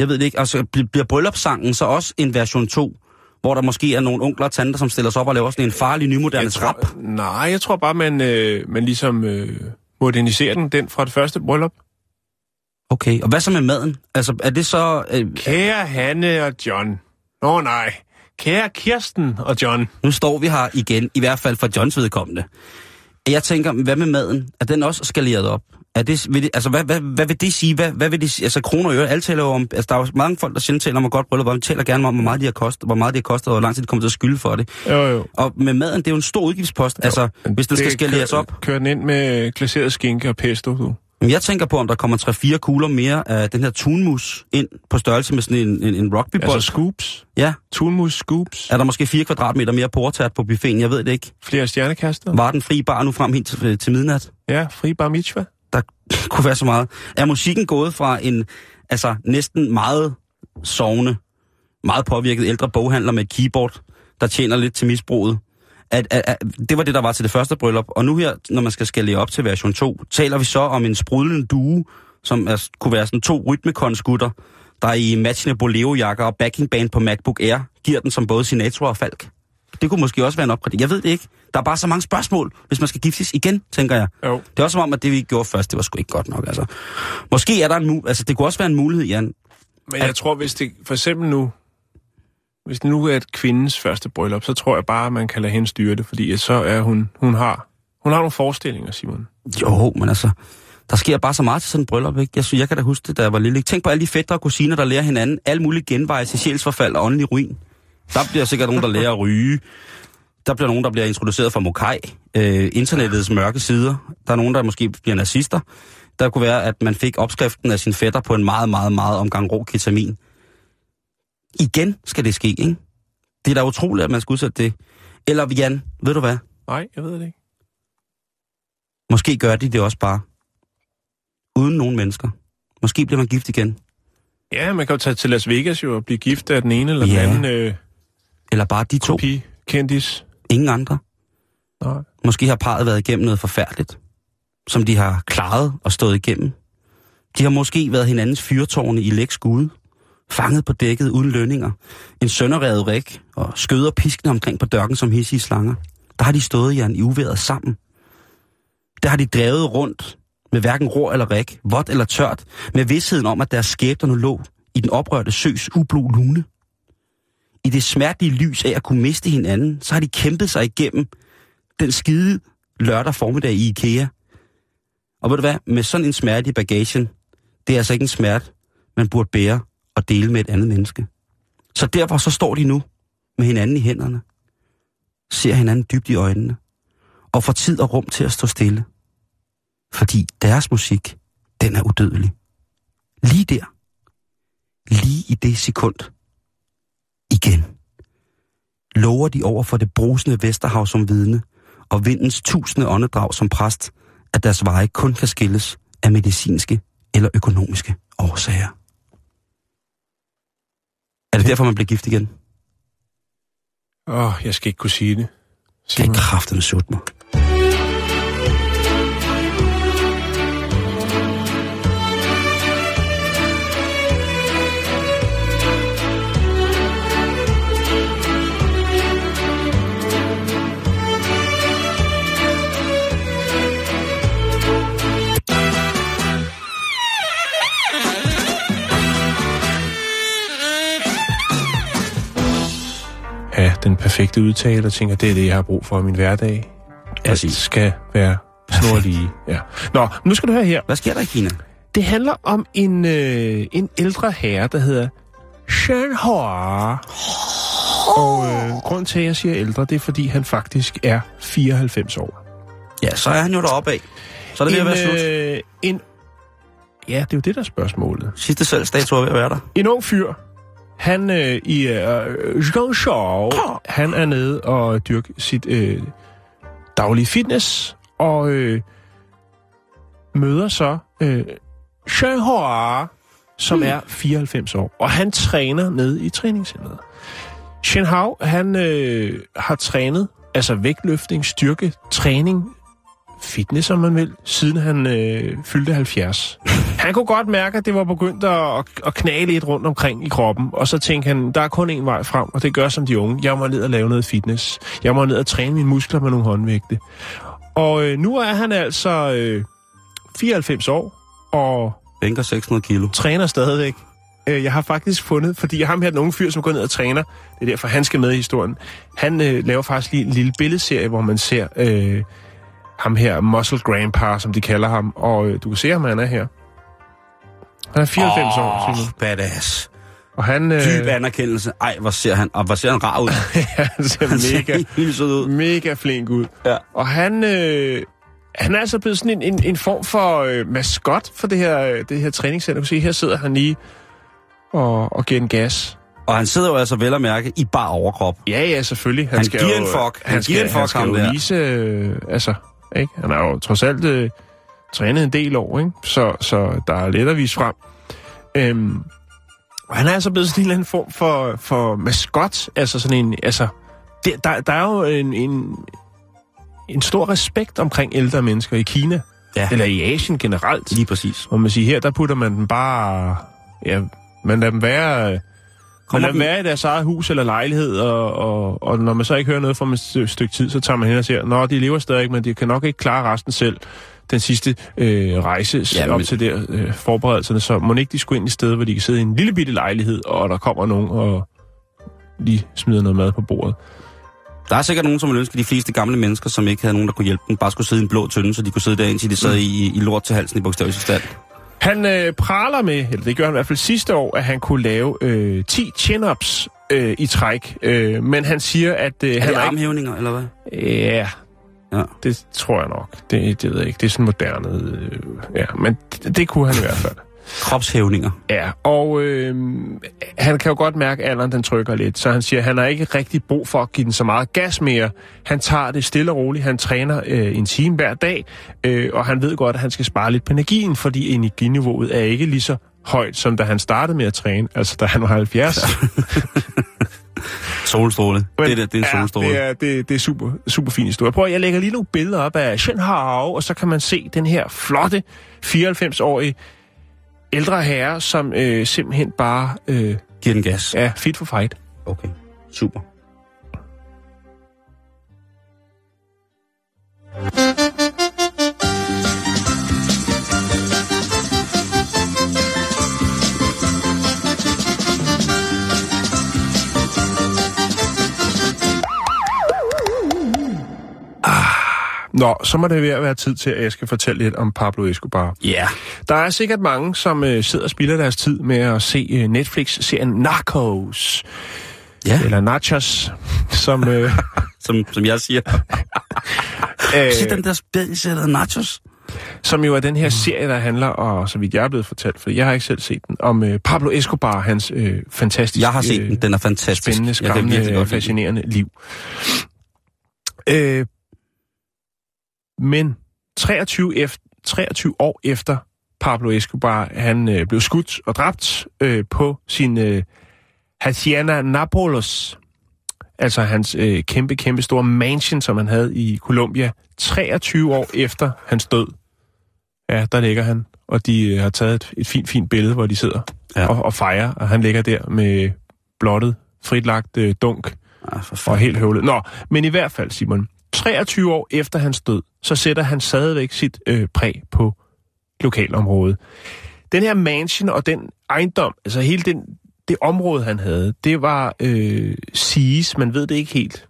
jeg ved det ikke, altså bl- bliver bryllupssangen så også en version 2, hvor der måske er nogle onkler og tanter, som stiller sig op og laver sådan en farlig, nymoderne trap? nej, jeg tror bare, man, øh, man ligesom øh, moderniserer den, den fra det første bryllup. Okay, og hvad så med maden? Altså, er det så... Øh, Kære Hanne og John. Nå nej. Kære Kirsten og John. Nu står vi her igen, i hvert fald for Johns vedkommende. Jeg tænker, hvad med maden? Er den også skaleret op? Er det, vil det, altså, hvad, hvad, hvad vil det sige? Hvad, hvad vil det sige? Altså, kroner og øre, alle taler jo om... Altså, der er jo mange folk, der sjældent taler om, hvor godt bryllup er. De taler gerne om, hvor meget de har kostet, hvor meget de har kostet, og hvor lang tid de kommer til at skylde for det. Jo, jo. Og med maden, det er jo en stor udgiftspost. Jo, altså, hvis den skal skaleres op. Kør den ind med glaseret skinke og pesto, du. Jeg tænker på, om der kommer 3-4 kugler mere af den her tunmus ind på størrelse med sådan en, en, en rugbybold. Altså scoops. ja. Tunmus scoops. Er der måske 4 kvadratmeter mere portræt på buffeten? Jeg ved det ikke. Flere stjernekaster. Var den fri bar nu frem helt til, til midnat? Ja, fri bar mitzvah der kunne være så meget. Er musikken gået fra en altså næsten meget sovende, meget påvirket ældre boghandler med et keyboard, der tjener lidt til misbruget? At, at, at, det var det, der var til det første bryllup. Og nu her, når man skal skælde op til version 2, taler vi så om en sprudlende due, som er, kunne være sådan to rytmekonskutter, der i matchende bolero-jakker og backing band på MacBook Air giver den som både Sinatra og Falk. Det kunne måske også være en opgradering. Jeg ved det ikke. Der er bare så mange spørgsmål, hvis man skal giftes igen, tænker jeg. Jo. Det er også som om, at det vi gjorde først, det var sgu ikke godt nok. Altså. Måske er der en altså det kunne også være en mulighed, Jan. Men jeg tror, hvis det for eksempel nu, hvis det nu er et kvindens første bryllup, så tror jeg bare, at man kan lade hende styre det, fordi så er hun, hun har, hun har nogle forestillinger, Simon. Jo, men altså, der sker bare så meget til sådan en bryllup, ikke? Jeg, synes, jeg kan da huske det, da jeg var lille. Tænk på alle de fætter og kusiner, der lærer hinanden alle mulige genveje til sjælsforfald og åndelig ruin. Der bliver sikkert nogen, der lærer at ryge. Der bliver nogen, der bliver introduceret for mokai. Øh, internettets mørke sider. Der er nogen, der måske bliver nazister. Der kunne være, at man fik opskriften af sin fætter på en meget, meget, meget omgang rå ketamin. Igen skal det ske, ikke? Det er da utroligt, at man skal udsætte det. Eller Jan, ved du hvad? Nej, jeg ved det ikke. Måske gør de det også bare. Uden nogen mennesker. Måske bliver man gift igen. Ja, man kan jo tage til Las Vegas jo og blive gift af den ene eller den Ja. anden øh, Eller bare de to. kopi kendis. Ingen andre. Nej. Måske har parret været igennem noget forfærdeligt, som de har klaret og stået igennem. De har måske været hinandens fyrtårne i læk skud, fanget på dækket uden lønninger, en sønderrevet ræk og skøder piskene omkring på dørken som hissige slanger. Der har de stået, Jan, i uværet sammen. Der har de drevet rundt med hverken ror eller ræk, vådt eller tørt, med vidstheden om, at deres skæbner nu lå i den oprørte søs ublu lune. I det smertelige lys af at kunne miste hinanden, så har de kæmpet sig igennem den skide lørdag formiddag i IKEA. Og ved du hvad, med sådan en smerte i bagagen, det er altså ikke en smerte, man burde bære og dele med et andet menneske. Så derfor så står de nu med hinanden i hænderne, ser hinanden dybt i øjnene, og får tid og rum til at stå stille. Fordi deres musik, den er udødelig. Lige der. Lige i det sekund. Igen. lover de over for det brusende Vesterhav som vidne, og vindens tusinde åndedrag som præst, at deres veje kun kan skilles af medicinske eller økonomiske årsager. Er det derfor, man bliver gift igen? Åh, oh, jeg skal ikke kunne sige det. Det Simon. er kraftedeme sut mig. Den perfekte udtale, og tænker, det er det, jeg har brug for i min hverdag. Alt Præcis. skal være snorlige. Ja. Nå, nu skal du høre her. Hvad sker der i Kina? Det handler om en, øh, en ældre herre, der hedder Shen Hua. Og øh, grund til, at jeg siger ældre, det er, fordi han faktisk er 94 år. Ja, så er han jo deroppe af. Så er det ved at være slut. øh, en, ja, det er jo det, der er spørgsmålet. Sidste salgsdato er ved at være der. En ung fyr, han øh, i øh, Zhangzhou, han er nede og dyrke sit øh, daglige fitness, og øh, møder så øh, Shen Hua, som er 94 år, og han træner nede i træningscenteret. Shen Hao, han øh, har trænet, altså vægtløftning, styrke, træning, fitness, om man vil, siden han øh, fyldte 70. Han kunne godt mærke, at det var begyndt at, at, knage lidt rundt omkring i kroppen, og så tænkte han, der er kun én vej frem, og det gør som de unge. Jeg må ned og lave noget fitness. Jeg må ned og træne mine muskler med nogle håndvægte. Og øh, nu er han altså øh, 94 år, og Bænker 600 kilo. træner stadigvæk. Øh, Jeg har faktisk fundet, fordi ham her, den unge fyr, som går ned og træner, det er derfor, han skal med i historien, han øh, laver faktisk lige en lille billedserie, hvor man ser øh, ham her, Muscle Grandpa, som de kalder ham, og øh, du kan se ham, han er her. Han er 94 oh. år, Simon. badass. Og han, øh, Dyb anerkendelse. Ej, hvor ser han, og hvor ser han rar ud. han ser Han ser mega, sød ud. mega flink ud. Ja. Og han, øh, han er altså blevet sådan en, en, en form for øh, maskot for det her, øh, det her træningscenter. Du kan se, her sidder han lige og, og giver en gas. Og han sidder jo altså vel at mærke i bar overkrop. Ja, ja, selvfølgelig. Han skal giver jo, en fuck. Han Han skal, giver en fuck, han skal ham jo der. vise, øh, altså, ikke? Han har jo trods alt øh, trænet en del år, ikke? Så, så der er lidt at vise frem. Øhm, og han er altså blevet sådan en eller anden form for, for maskot, altså sådan en, altså, det, der, der er jo en, en, en stor respekt omkring ældre mennesker i Kina, Ja. eller i Asien generelt. Lige præcis. Og man siger, her der putter man dem bare, ja, man lader dem være... Kommer man lader være i deres eget hus eller lejlighed, og, og, og når man så ikke hører noget fra dem et st- stykke tid, så tager man hen og siger, nå, de lever stadig, men de kan nok ikke klare resten selv. Den sidste øh, rejse Ja, ja, op men- til der øh, forberedelserne, så må ikke de skulle ind i stedet, hvor de kan sidde i en lille bitte lejlighed, og der kommer nogen og lige smider noget mad på bordet. Der er sikkert nogen, som vil ønske, de fleste gamle mennesker, som ikke havde nogen, der kunne hjælpe dem, bare skulle sidde i en blå tønde, så de kunne sidde der, indtil de sad i, i lort til halsen i bogstavelig forstand. Han øh, praler med, eller det gør han i hvert fald sidste år, at han kunne lave øh, 10 chin-ups øh, i træk. Øh, men han siger, at øh, Er han det er ikke... armhævninger, eller hvad? Ja, Ja. det tror jeg nok. Det, det ved jeg ikke. Det er sådan moderne... Øh, ja, men det, det kunne han i hvert fald. Kropshævninger. Ja, og øh, han kan jo godt mærke, at alderen den trykker lidt, så han siger, at han har ikke rigtig brug for at give den så meget gas mere. Han tager det stille og roligt. Han træner øh, en time hver dag, øh, og han ved godt, at han skal spare lidt på energien, fordi energiniveauet er ikke lige så højt, som da han startede med at træne, altså da han var 70. Solstråle. det, der, det er en solstråle. Ja, det er, det, det er super, super fin historie. Prøv jeg lægger lige nogle billeder op af Shenhao, og så kan man se den her flotte 94-årige ældre herre, som øh, simpelthen bare øh, Giv den gas. er fit for fight. Okay, super. Nå, så må det ved at være tid til, at jeg skal fortælle lidt om Pablo Escobar. Ja. Yeah. Der er sikkert mange, som øh, sidder og spilder deres tid med at se øh, Netflix-serien Narcos, Ja, eller Nachos, som... Øh, som, som jeg siger. øh, Se den der spædisættede nachos. som jo er den her serie, der handler, og så vidt jeg er blevet fortalt, for jeg har ikke selv set den, om øh, Pablo Escobar, hans øh, fantastiske, Jeg har set den, den er fantastisk. spændende, skræmmende, fascinerende liv. Øh, men 23, efter, 23 år efter Pablo Escobar, han øh, blev skudt og dræbt øh, på sin øh, Hacienda Napolos, altså hans øh, kæmpe, kæmpe store mansion, som han havde i Colombia, 23 år efter hans død. Ja, der ligger han, og de øh, har taget et, et fint, fint billede, hvor de sidder Ja. og, og fejrer, og han ligger der med blottet, fritlagt øh, dunk Ah, for og helt høvlet. Nå, men i hvert fald, Simon, 23 år efter hans død, så sætter han stadigvæk sit øh, præg på lokalområdet. Den her mansion og den ejendom, altså hele den, det område, han havde, det var øh, siges, man ved det ikke helt,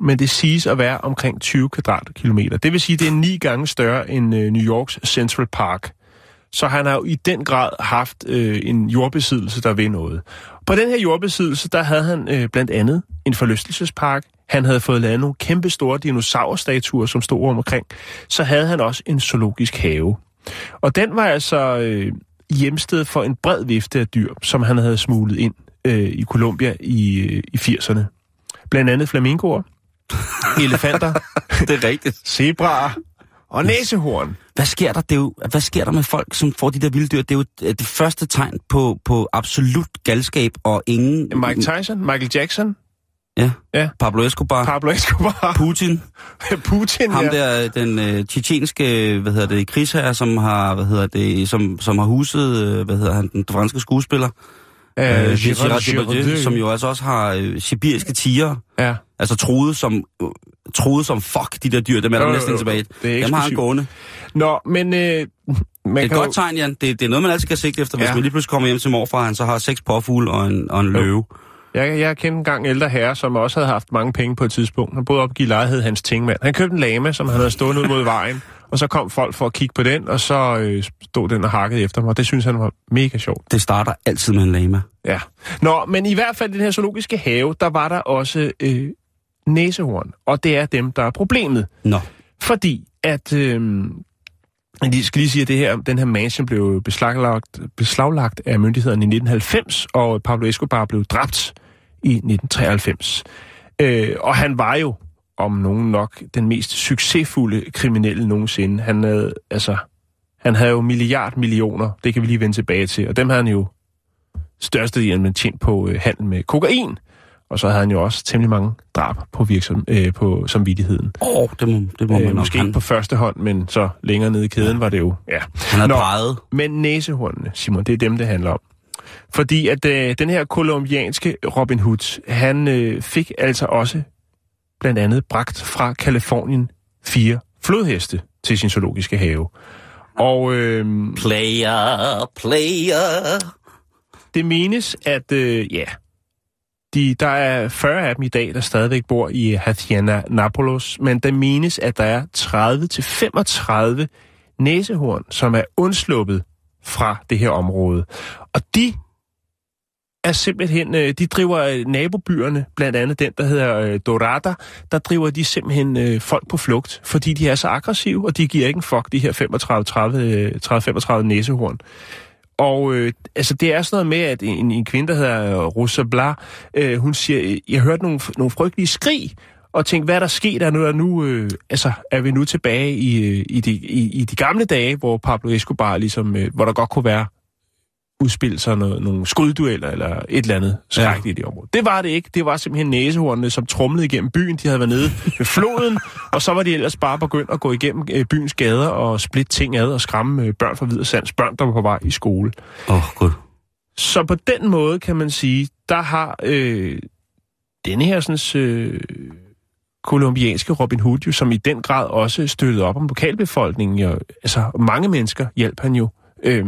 men det siges at være omkring 20 kvadratkilometer. Det vil sige, det er ni gange større end øh, New Yorks Central Park. Så han har jo i den grad haft øh, en jordbesiddelse, der ved noget. På den her jordbesiddelse, der havde han øh, blandt andet en forlystelsespark. Han havde fået lavet nogle kæmpe store dinosaurstatuer, som stod omkring. Så havde han også en zoologisk have. Og den var altså øh, hjemsted for en bred vifte af dyr, som han havde smuglet ind øh, i Colombia i, øh, i 80'erne. Blandt andet flamingoer, elefanter, Det er rigtigt. zebraer og næsehorn. Hvad sker der? Det er jo, hvad sker der med folk, som får de der vilde dyr? Det er jo øh, det første tegn på, på absolut galskab og ingen... Mike Tyson, Michael Jackson, Ja. Ja. Pablo Escobar. Pablo Escobar, Putin. Putin, Ham ja. der, den øh, tjetjenske, hvad hedder det, krigsherre, som har, hvad hedder det, som, som har huset, øh, hvad hedder han, den franske skuespiller, Øh, øh, Gerard Depardieu, som jo altså også har øh, sibiriske tiger, Ja. altså troede som, øh, troede som fuck, de der dyr, dem er der jo, næsten jo. tilbage. Det er Dem har han gående. Nå, men... Øh, man Det er et kan godt jo- tegn, Jan. Det, det er noget, man altid kan sigte efter, hvis Ja. man lige pludselig kommer hjem til morfar, han så har seks påfugle og en, og en Jo. løve. Jeg, jeg kendte engang en ældre herre, som også havde haft mange penge på et tidspunkt. Han boede op i lejlighed hans tingmand. Han købte en lame, som han havde stående ud mod vejen. Og så kom folk for at kigge på den, og så øh, stod den og hakkede efter mig. Det synes han var mega sjovt. Det starter altid med en lama. Ja. Nå, men i hvert fald i den her zoologiske have, der var der også øh, næsehorn. Og det er dem, der er problemet. Nå. Fordi at... Øh, jeg skal lige sige, at det her, den her mansion blev beslaglagt, beslaglagt af myndighederne i 1990, og Pablo Escobar blev dræbt i 1993. Øh, og han var jo, om nogen nok, den mest succesfulde kriminelle nogensinde. Han havde, altså, han havde jo milliard millioner, det kan vi lige vende tilbage til, og dem havde han jo størstedelen tjent på øh, handel med kokain. Og så havde han jo også temmelig mange drab på virksom, øh, på samvittigheden. Åh, oh, det må, det må man Øh, måske Han, ikke på første hånd, men så længere nede i kæden ja. var det jo... Ja. han havde Nå. peget. Men næsehornene, Simon, det er dem, det handler om. Fordi at øh, den her kolumbianske Robin Hood, han øh, fik altså også blandt andet bragt fra Kalifornien fire flodheste til sin zoologiske have. Og øh, Player, player. det menes, at øh, ja, de, der er 40 af dem i dag, der stadigvæk bor i Hacienda Napolos, men der menes, at der er 30-35 næsehorn, som er undsluppet fra det her område. Og de er simpelthen, øh, de driver øh, nabobyerne, blandt andet den, der hedder øh, Dorada, der driver de simpelthen øh, folk på flugt, fordi de er så aggressive, og de giver ikke en fuck, de her 35-35 øh, næsehorn. Og øh, altså, det er sådan noget med, at en, en kvinde, der hedder øh, Rosa Bla, øh, hun siger, jeg hørte nogle, nogle frygtelige skrig, og tænkte, hvad er der sket? Er, nu, er, nu, øh, altså, er vi nu tilbage i, i, de, i, i de gamle dage, hvor Pablo Escobar, ligesom, øh, hvor der godt kunne være udspille sig noget, nogle skuddueller eller et eller andet skrækkeligt ja. i det område. Det var det ikke. Det var simpelthen næsehornene, som trumlede igennem byen. De havde været nede ved floden, og så var de ellers bare begyndt at gå igennem øh, byens gader og splitte ting ad og skræmme øh, børn fra videre sands. Børn, der var på vej i skole. Åh, oh, gud. Så på den måde kan man sige, der har øh, denne her sådan, øh, kolumbianske Robin Hood jo, som i den grad også støttede op om lokalbefolkningen. Jo, altså mange mennesker hjalp han jo. Øh,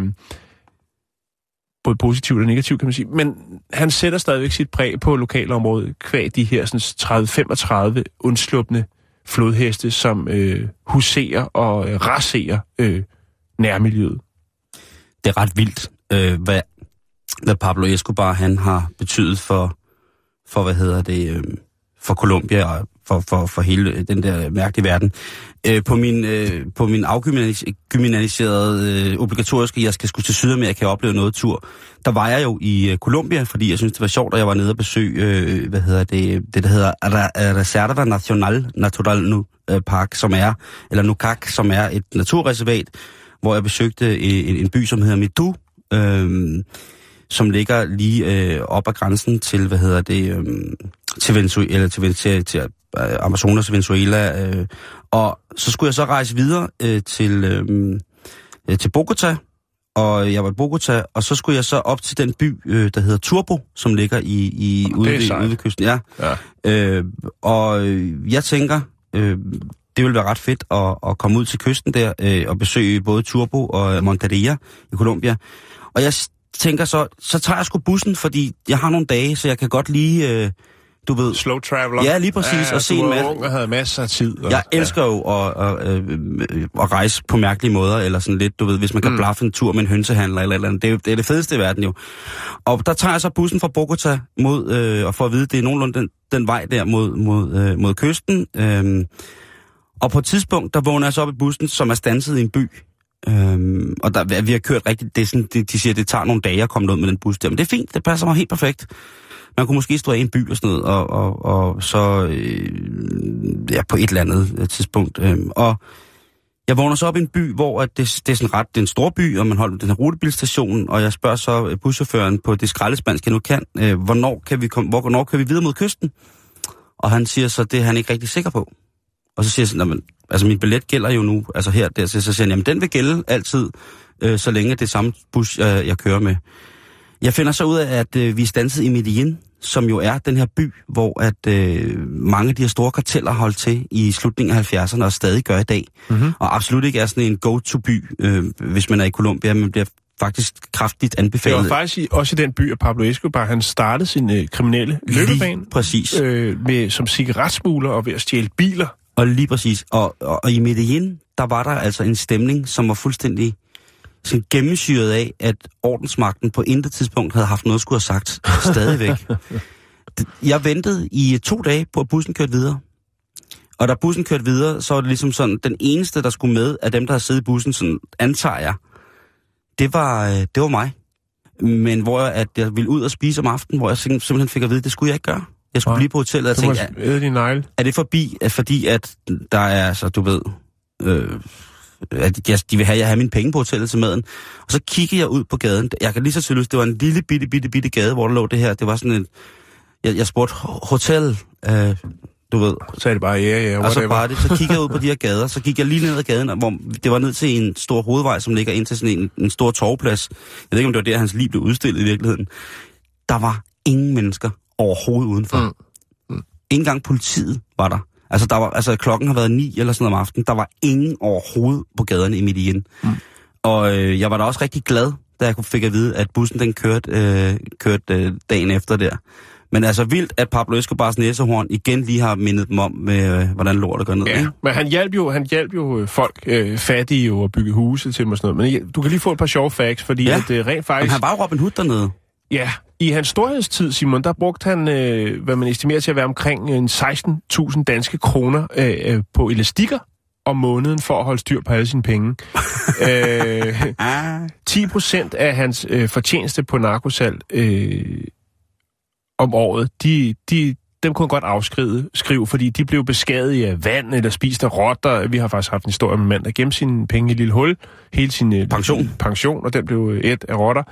både positivt og negativt, kan man sige. Men han sætter stadigvæk sit præg på lokalområdet, kvæg de her 30-35 undslupne flodheste, som øh, huserer og øh, raserer øh, nærmiljøet. Det er ret vildt, øh, hvad, hvad Pablo Escobar han har betydet for, for hvad hedder det, øh, for Colombia og for, for, for hele øh, den der mærkelige verden. Øh, på min, øh, på min afgymnaliserede øh, obligatoriske, jeg skal skulle til Sydamerika og opleve noget tur, der var jeg jo i øh, Colombia, fordi jeg synes, det var sjovt, at jeg var nede og besøge, øh, hvad hedder det, det der hedder øh, Reserva Nacional Natural nu, øh, Park, som er, eller Nukak, som er et naturreservat, hvor jeg besøgte øh, en, en by, som hedder Midu, øh, som ligger lige øh, op ad grænsen til, hvad hedder det, øh, til Venezuela, eller til, til, til øh, Amazonas, Venezuela. Øh, og så skulle jeg så rejse videre øh, til, øh, til Bogota, og jeg var i Bogota, og så skulle jeg så op til den by, øh, der hedder Turbo, som ligger i, i ude, ved, ude ved kysten. Ja. ja. Øh, og jeg tænker, øh, det vil være ret fedt at, at komme ud til kysten der øh, og besøge både Turbo og Monteria i Colombia. Og jeg tænker så, så tager jeg sgu bussen, fordi jeg har nogle dage, så jeg kan godt lige... Øh, du ved... Slow traveler. Ja, lige præcis. Ja, og se en masse. ung og havde masser af tid. Og, jeg elsker ja. jo at, at, at, at, rejse på mærkelige måder, eller sådan lidt, du ved, hvis man kan mm. blaffe en tur med en hønsehandler eller eller andet. Det er, det er det fedeste i verden jo. Og der tager jeg så bussen fra Bogota mod, øh, og for at vide, det er nogenlunde den, den vej der mod, mod, øh, mod kysten. Øh, og på et tidspunkt, der vågner jeg så op i bussen, som er stanset i en by. Øhm, og der, vi har kørt rigtigt, det er sådan, de, de siger, det tager nogle dage at komme ud med den bus der, men det er fint, det passer mig helt perfekt. Man kunne måske stå i en by og sådan noget, og, og, og så øh, ja, på et eller andet øh, tidspunkt. Øh, og jeg vågner så op i en by, hvor at det, det er sådan ret, det er en stor by, og man holder den her rutebilstation, og jeg spørger så øh, buschaufføren på det skraldespansk, jeg nu kan, øh, hvornår, kan vi komme, hvornår kan vi videre mod kysten? Og han siger så, det er han ikke rigtig sikker på. Og så siger jeg sådan, men, altså min billet gælder jo nu, altså her, der, så, så siger han, jamen den vil gælde altid, øh, så længe det er samme bus, øh, jeg kører med. Jeg finder så ud af, at øh, vi er stanset i Medellin, som jo er den her by, hvor at øh, mange af de her store karteller holdt til i slutningen af 70'erne og stadig gør i dag. Mm-hmm. Og absolut ikke er sådan en go-to-by, øh, hvis man er i Colombia, men bliver faktisk kraftigt anbefalet. Det var faktisk også i den by, at Pablo Escobar han startede sin øh, kriminelle løbebane. Præcis. Øh, med, som cigaretsmugler og ved at stjæle biler. Og lige præcis. Og, og, og i Medellin, der var der altså en stemning, som var fuldstændig sådan gennemsyret af, at ordensmagten på intet tidspunkt havde haft noget at skulle have sagt. Stadigvæk. Jeg ventede i to dage på, at bussen kørte videre. Og da bussen kørte videre, så var det ligesom sådan, den eneste, der skulle med af dem, der havde siddet i bussen, sådan antager jeg, det var, øh, det var mig. Men hvor jeg, at jeg ville ud og spise om aftenen, hvor jeg simpelthen fik at vide, at det skulle jeg ikke gøre. Jeg skulle blive på hotellet og tænke, er, er det forbi, at fordi at der er, så du ved, øh, at de, de vil have, at jeg har mine penge på hotellet til maden. Og så kigger jeg ud på gaden. Jeg kan lige så tydeligt, det var en lille bitte, bitte, bitte gade, hvor der lå det her. Det var sådan en, jeg, jeg spurgte hotel, øh, du ved. Så er det bare, ja, ja, Og så bare det, så kigger jeg ud på de her gader, så gik jeg lige ned ad gaden, hvor det var ned til en stor hovedvej, som ligger ind til sådan en, en stor torvplads. Jeg ved ikke, om det var der, hans liv blev udstillet i virkeligheden. Der var ingen mennesker overhovedet udenfor. Mm. Mm. Ingen engang politiet var der. Altså, der var, altså, klokken har været ni eller sådan noget om aftenen. Der var ingen overhovedet på gaderne i Medellin. Mm. Og øh, jeg var da også rigtig glad, da jeg fik at vide, at bussen den kørte, øh, kørte øh, dagen efter der. Men altså vildt, at Pablo Escobars næsehorn igen lige har mindet dem om, med, øh, hvordan lortet går ned. Ja, ikke? men han hjalp jo, han hjalp jo øh, folk, øh, fattige jo, at bygge huse til dem og sådan noget. Men du kan lige få et par sjove facts, fordi ja. at, øh, rent faktisk... Men han var jo Robin Hood dernede. Ja, i hans storhedstid, Simon, der brugte han, øh, hvad man estimerer til at være omkring en 16.000 danske kroner øh, øh, på elastikker om måneden for at holde styr på alle sine penge. øh, 10 procent af hans øh, fortjeneste på narkosal øh, om året, de, de, dem kunne han godt afskrive, skrive, fordi de blev beskadiget af vand eller spist af rotter. Vi har faktisk haft en historie med en mand, der gemte sine penge i et lille hul, hele sin øh, pension, pension og den blev et af rotter,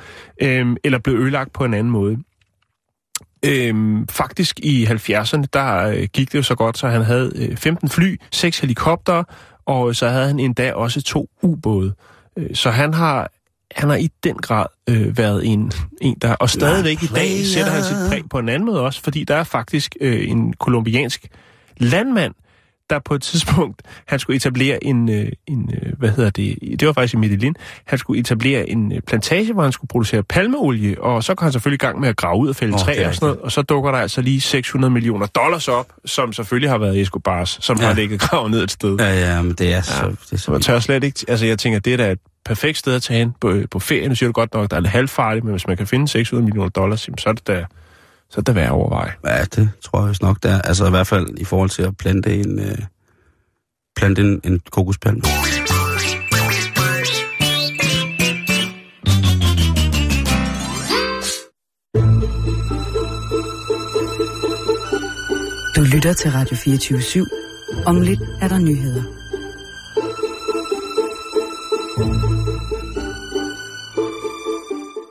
øhm, eller blev ødelagt på en anden måde. Øhm, faktisk i 70'erne, der øh, gik det jo så godt, så han havde øh, 15 fly, 6 helikopter, og så havde han endda også to ubåde. Øh, så han har han har i den grad øh, været en, en, der... Og stadigvæk i dag sætter han sit præg på en anden måde også, fordi der er faktisk øh, en kolumbiansk landmand, der på et tidspunkt, han skulle etablere en, øh, en øh, hvad hedder det, det var faktisk i Medellin, han skulle etablere en øh, plantage, hvor han skulle producere palmeolie, og så går han selvfølgelig i gang med at grave ud og fælde oh, træer og sådan noget, og så dukker der altså lige 600 millioner dollars op, som selvfølgelig har været Escobars, som ja. har ligget gravet ned et sted. Ja, ja, men det er så... Ja. Det er så man tør slet ikke, altså jeg tænker, det er da et perfekt sted at tage hen på, på ferie. Nu siger du godt nok, der er lidt halvfarligt, men hvis man kan finde 600 millioner dollars, så er det da så er det værd at overveje. Ja, det tror jeg nok, der. Altså i hvert fald i forhold til at plante en, øh, plante en, en kokosplante. Du lytter til Radio 24 /7. Om lidt er der nyheder.